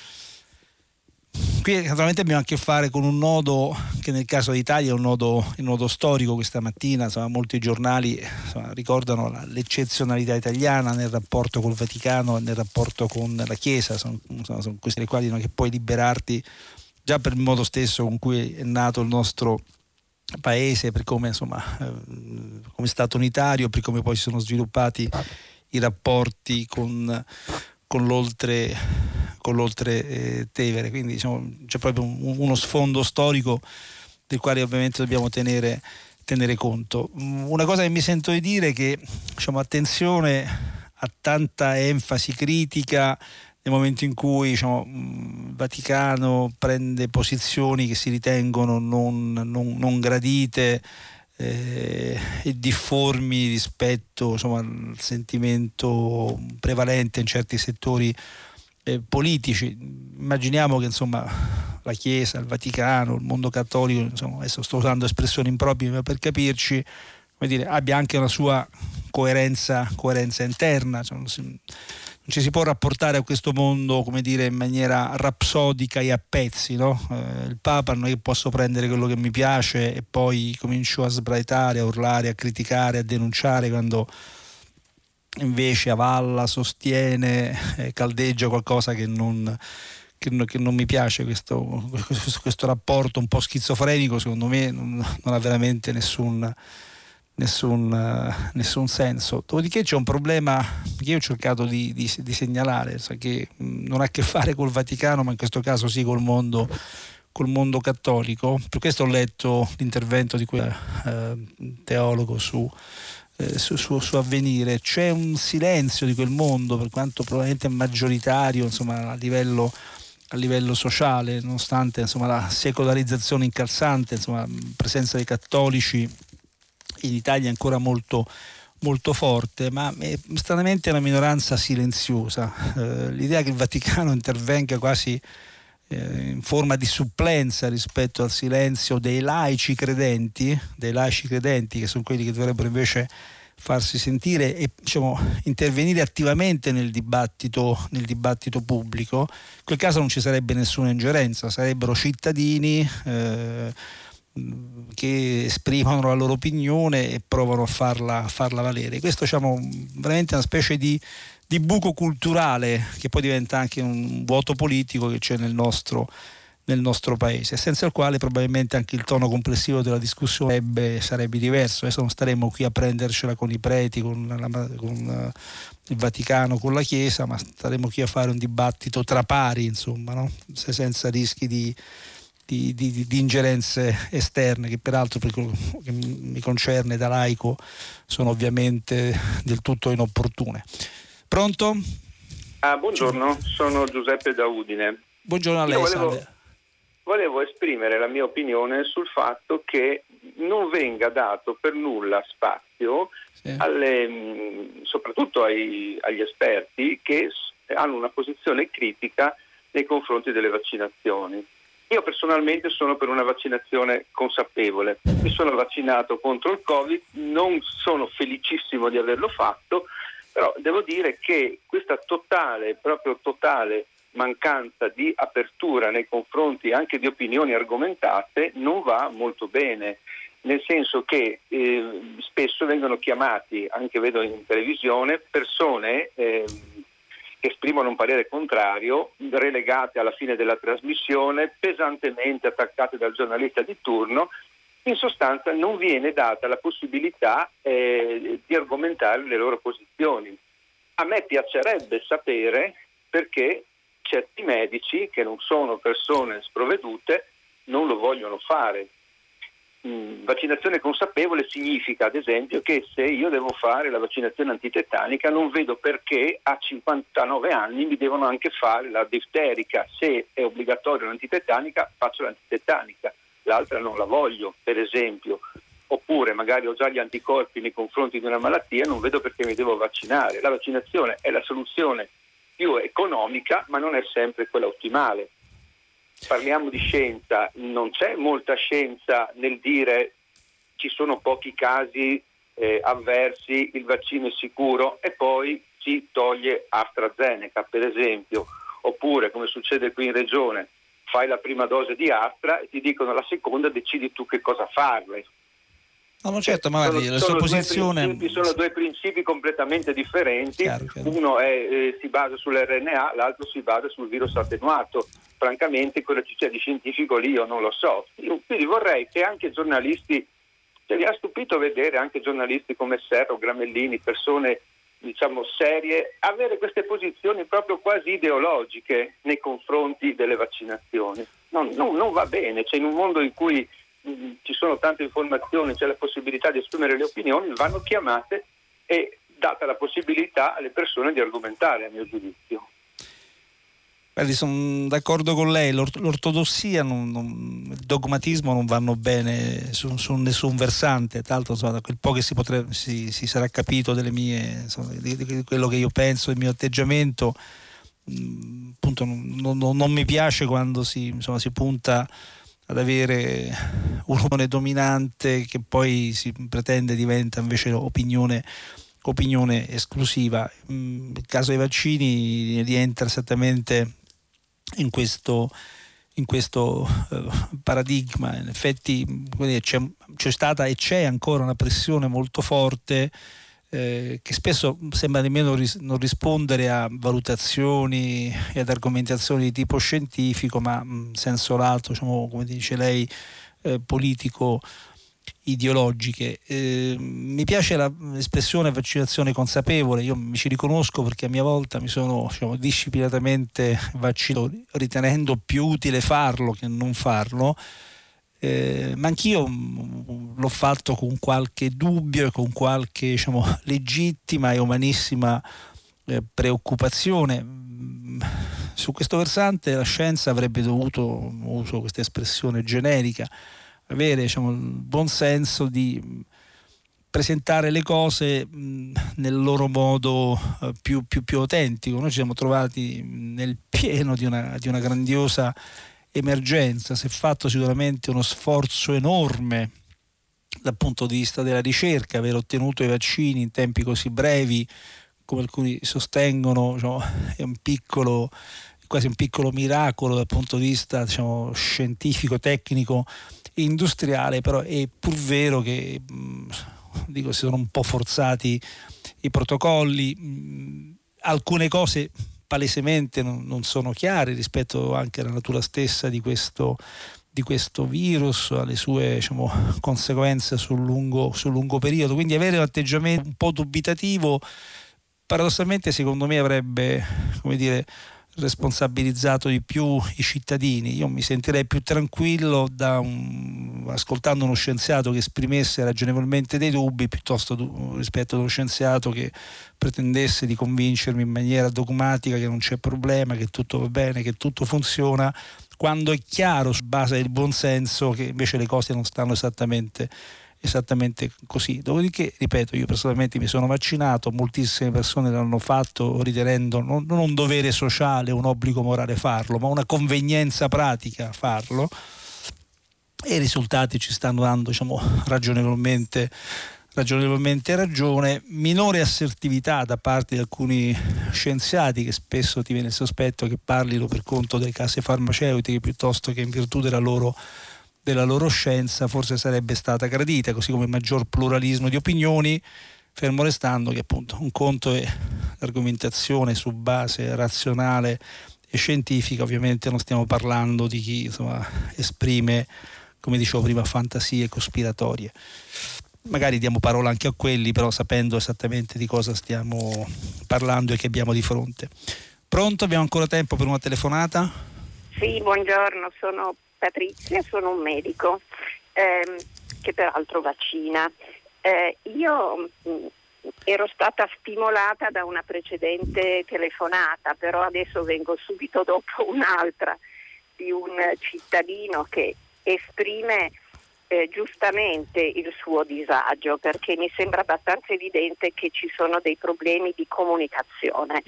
qui naturalmente abbiamo a che fare con un nodo che nel caso d'Italia è un nodo, un nodo storico questa mattina, insomma, molti giornali insomma, ricordano l'eccezionalità italiana nel rapporto col Vaticano e nel rapporto con la Chiesa, sono, insomma, sono questi quali non che puoi liberarti già per il modo stesso con cui è nato il nostro paese, per come, insomma, eh, come Stato unitario, per come poi si sono sviluppati i rapporti con, con l'oltre, con l'oltre eh, Tevere. Quindi diciamo, c'è proprio un, uno sfondo storico del quale ovviamente dobbiamo tenere, tenere conto. Una cosa che mi sento di dire è che diciamo, attenzione a tanta enfasi critica nel momento in cui diciamo, il Vaticano prende posizioni che si ritengono non, non, non gradite eh, e difformi rispetto insomma, al sentimento prevalente in certi settori eh, politici. Immaginiamo che insomma, la Chiesa, il Vaticano, il mondo cattolico, insomma, adesso sto usando espressioni improprie ma per capirci, dire, abbia anche una sua coerenza, coerenza interna. Cioè, ci si può rapportare a questo mondo come dire in maniera rapsodica e a pezzi no? eh, il Papa non è che posso prendere quello che mi piace e poi comincio a sbraitare a urlare a criticare a denunciare quando invece avalla sostiene eh, caldeggia qualcosa che non, che, che non mi piace questo, questo, questo, rapporto un po' schizofrenico secondo me non, non ha veramente nessun nessun, uh, nessun, senso. Dopodiché c'è un problema che io ho cercato di, di, di segnalare, che mh, non ha a che fare col Vaticano, ma in questo caso sì col mondo, col mondo cattolico. Per questo ho letto l'intervento di quel uh, teologo su, eh, su, su, su, avvenire. C'è un silenzio di quel mondo, per quanto probabilmente maggioritario, insomma, a livello a livello sociale, nonostante insomma, la secolarizzazione incalzante, la presenza dei cattolici in Italia è ancora molto, molto forte, ma è stranamente una minoranza silenziosa. Eh, l'idea che il Vaticano intervenga quasi eh, in forma di supplenza rispetto al silenzio dei laici credenti, dei laici credenti che sono quelli che dovrebbero invece farsi sentire e diciamo, intervenire attivamente nel dibattito, nel dibattito, pubblico, in quel caso non ci sarebbe nessuna ingerenza, sarebbero cittadini eh, che esprimono la loro opinione e provano a farla, a farla valere. Questo è diciamo, veramente una specie di, di, buco culturale che poi diventa anche un vuoto politico che c'è nel nostro nel nostro paese, senza il quale probabilmente anche il tono complessivo della discussione sarebbe, sarebbe diverso. Adesso non staremo qui a prendercela con i preti, con, la, con uh, il Vaticano, con la Chiesa, ma staremo qui a fare un dibattito tra pari, insomma, no? Se senza rischi di, di, di, di, ingerenze esterne, che peraltro per quello che mi concerne da laico sono ovviamente del tutto inopportune. Pronto? Ah, buongiorno, sono Giuseppe da Udine. Buongiorno a lei. Volevo, volevo esprimere la mia opinione sul fatto che non venga dato per nulla spazio, sì. alle, mm, soprattutto ai, agli esperti che hanno una posizione critica nei confronti delle vaccinazioni. Io personalmente sono per una vaccinazione consapevole. Mi sono vaccinato contro il Covid, non sono felicissimo di averlo fatto, però devo dire che questa totale, proprio totale mancanza di apertura nei confronti anche di opinioni argomentate non va molto bene, nel senso che eh, spesso vengono chiamati, anche vedo in televisione, persone eh, esprimono un parere contrario, relegate alla fine della trasmissione, pesantemente attaccate dal giornalista di turno. In sostanza non viene data la possibilità eh, di argomentare le loro posizioni. A me piacerebbe sapere perché certi medici, che non sono persone sprovvedute, non lo vogliono fare. Mm, vaccinazione consapevole significa, ad esempio, che se io devo fare la vaccinazione antitetanica non vedo perché a 59 anni mi devono anche fare la difterica. Se è obbligatorio l'antitetanica, faccio l'antitetanica, l'altra non la voglio, per esempio. Oppure magari ho già gli anticorpi nei confronti di una malattia, non vedo perché mi devo vaccinare. La vaccinazione è la soluzione più economica, ma non è sempre quella ottimale. Parliamo di scienza, non c'è molta scienza nel dire ci sono pochi casi eh, avversi, il vaccino è sicuro e poi si toglie AstraZeneca, per esempio, oppure come succede qui in regione, fai la prima dose di Astra e ti dicono la seconda decidi tu che cosa farle. No, no, certo, ma sono, la sua posizione... sono due principi completamente differenti, chiaro, chiaro. uno è, eh, si basa sull'RNA, l'altro si basa sul virus attenuato. Francamente quello che c'è di scientifico lì io non lo so. Io, quindi vorrei che anche giornalisti, cioè, mi ha stupito vedere anche giornalisti come Serro, Gramellini, persone diciamo serie, avere queste posizioni proprio quasi ideologiche nei confronti delle vaccinazioni. Non, non, non va bene, cioè, in un mondo in cui ci sono tante informazioni, c'è la possibilità di esprimere le opinioni, vanno chiamate e data la possibilità alle persone di argomentare, a mio giudizio. Guardi, sono d'accordo con lei, l'ortodossia, non, non, il dogmatismo non vanno bene su, su nessun versante, l'altro insomma, da quel po' che si, potrebbe, si, si sarà capito mie, insomma, di, di, quello che io penso, del mio atteggiamento, mh, appunto non, non, mi piace quando si, insomma, si punta ad avere un'opinione dominante che poi si pretende diventa invece opinione, opinione esclusiva. Mm, il caso dei vaccini rientra esattamente in questo, in questo uh, paradigma. In effetti c'è, c'è stata e c'è ancora una pressione molto forte eh, che spesso sembra nemmeno ris- non rispondere a valutazioni e ad argomentazioni di tipo scientifico, ma in senso lato, diciamo, come dice lei, eh, politico ideologiche. Eh, mi piace l'espressione vaccinazione consapevole, io mi ci riconosco perché a mia volta mi sono diciamo, disciplinatamente vaccinato ritenendo più utile farlo che non farlo eh, ma anch'io mm, l'ho fatto con qualche dubbio e con qualche diciamo, legittima e umanissima eh, preoccupazione. Mm, su questo versante la scienza avrebbe dovuto, uso questa espressione generica, avere diciamo, il buon senso di presentare le cose nel loro modo eh, più, più, più, autentico. Noi ci siamo trovati nel pieno di una, di una grandiosa emergenza, si è fatto sicuramente uno sforzo enorme dal punto di vista della ricerca, aver ottenuto i vaccini in tempi così brevi, come alcuni sostengono, diciamo, è un piccolo, quasi un piccolo miracolo dal punto di vista diciamo, scientifico, tecnico, industriale, però è pur vero che dico, si sono un po' forzati i protocolli, alcune cose palesemente non, non sono chiare rispetto anche alla natura stessa di questo, di questo virus, alle sue diciamo, conseguenze sul lungo, sul lungo periodo. Quindi avere un atteggiamento un po' dubitativo paradossalmente secondo me avrebbe come dire, responsabilizzato di più i cittadini. Io mi sentirei più tranquillo un, ascoltando uno scienziato che esprimesse ragionevolmente dei dubbi piuttosto rispetto ad uno scienziato che pretendesse di convincermi in maniera dogmatica che non c'è problema, che tutto va bene, che tutto funziona, quando è chiaro su base del buonsenso che invece le cose non stanno esattamente esattamente così. Dopodiché, ripeto, io personalmente mi sono vaccinato, moltissime persone l'hanno fatto ritenendo non, non un dovere sociale, un obbligo morale farlo, ma una convenienza pratica farlo e i risultati ci stanno dando diciamo, ragionevolmente, ragionevolmente ragione, minore assertività da parte di alcuni scienziati che spesso ti viene il sospetto che parlino per conto delle case farmaceutiche piuttosto che in virtù della loro della loro scienza forse sarebbe stata gradita, così come maggior pluralismo di opinioni, fermo restando che appunto un conto è l'argomentazione su base razionale e scientifica, ovviamente non stiamo parlando di chi insomma, esprime, come dicevo prima, fantasie cospiratorie. Magari diamo parola anche a quelli, però sapendo esattamente di cosa stiamo parlando e che abbiamo di fronte. Pronto? Abbiamo ancora tempo per una telefonata? Sì, buongiorno, sono Patrizia, sono un medico ehm, che peraltro vaccina. Eh, io mh, mm, ero stata stimolata da una precedente telefonata, però adesso vengo subito dopo un'altra di un cittadino che esprime eh, giustamente il suo disagio perché mi sembra abbastanza evidente che ci sono dei problemi di comunicazione.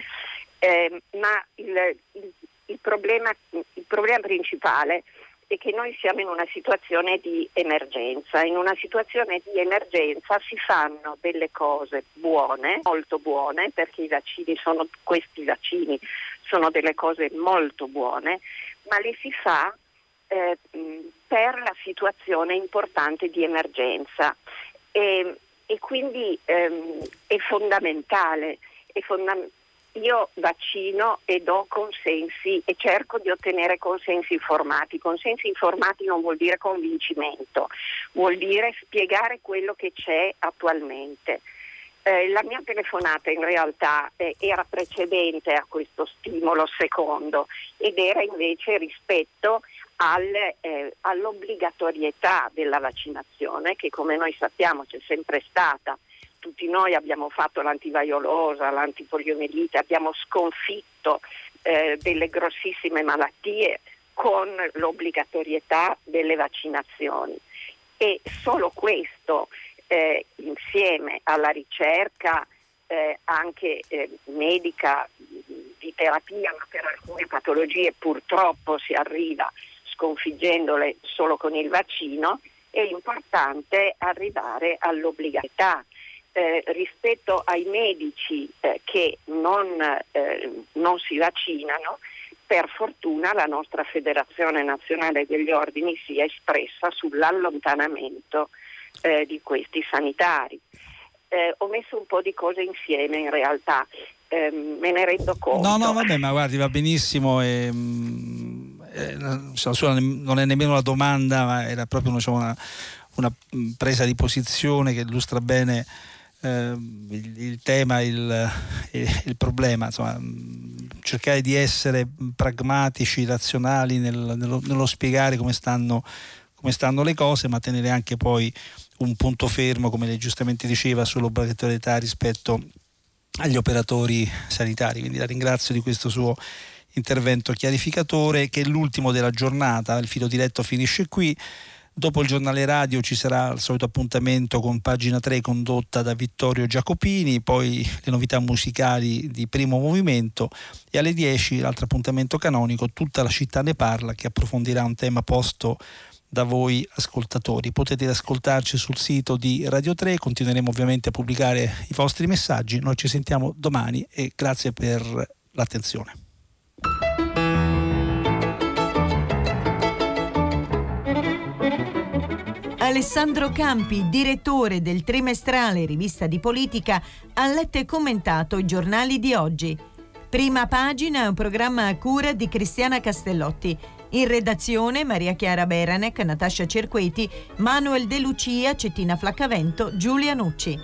Eh, ma il, il, il, problema, il problema principale è che noi siamo in una situazione di emergenza. In una situazione di emergenza si fanno delle cose buone, molto buone, perché i vaccini sono, questi vaccini sono delle cose molto buone, ma le si fa eh, per la situazione importante di emergenza. E, e quindi ehm, è fondamentale, è fondamentale io vaccino e do consensi e cerco di ottenere consensi informati. Consensi informati non vuol dire convincimento, vuol dire spiegare quello che c'è attualmente. Eh, la mia telefonata in realtà eh, era precedente a questo stimolo secondo ed era invece rispetto al, eh, all'obbligatorietà della vaccinazione che come noi sappiamo c'è sempre stata tutti noi abbiamo fatto l'antivaiolosa, l'antipoliomielite, abbiamo sconfitto eh, delle grossissime malattie con l'obbligatorietà delle vaccinazioni. E solo questo eh, insieme alla ricerca eh, anche eh, medica di terapia, ma per alcune patologie purtroppo si arriva sconfiggendole solo con il vaccino, è importante arrivare all'obbligatorietà eh, rispetto ai medici eh, che non, eh, non, si vaccinano, per fortuna la nostra Federazione Nazionale degli Ordini si è espressa sull'allontanamento eh, di questi sanitari. Eh, ho messo un po' di cose insieme in realtà, ehm, me ne rendo conto. No, no, vabbè, ma guardi, va benissimo. E, mm, eh, non è nemmeno una domanda, ma era proprio diciamo, una, una presa di posizione che illustra bene eh, il, il, tema, il, il problema, insomma, cercare di essere pragmatici, razionali nel, nello, nello, spiegare come stanno, come stanno le cose, ma tenere anche poi un punto fermo, come lei giustamente diceva, sull'obbligatorietà rispetto agli operatori sanitari. Quindi la ringrazio di questo suo intervento chiarificatore che è l'ultimo della giornata, il filo diretto finisce qui. Dopo il giornale radio ci sarà il solito appuntamento con pagina 3 condotta da Vittorio Giacopini, poi le novità musicali di primo movimento e alle 10 l'altro appuntamento canonico, tutta la città ne parla che approfondirà un tema posto da voi ascoltatori. Potete ascoltarci sul sito di Radio 3, continueremo ovviamente a pubblicare i vostri messaggi. Noi ci sentiamo domani e grazie per l'attenzione. Alessandro Campi, direttore del trimestrale Rivista di Politica, ha letto e commentato i giornali di oggi. Prima pagina è un programma a cura di Cristiana Castellotti. In redazione Maria Chiara Beranec, Natascia Cerqueti, Manuel De Lucia, Cettina Flaccavento, Giulia Nucci.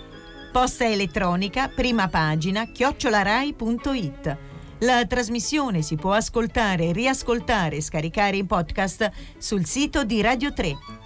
Posta elettronica, prima pagina, chiocciolarai.it. La trasmissione si può ascoltare, riascoltare e scaricare in podcast sul sito di Radio 3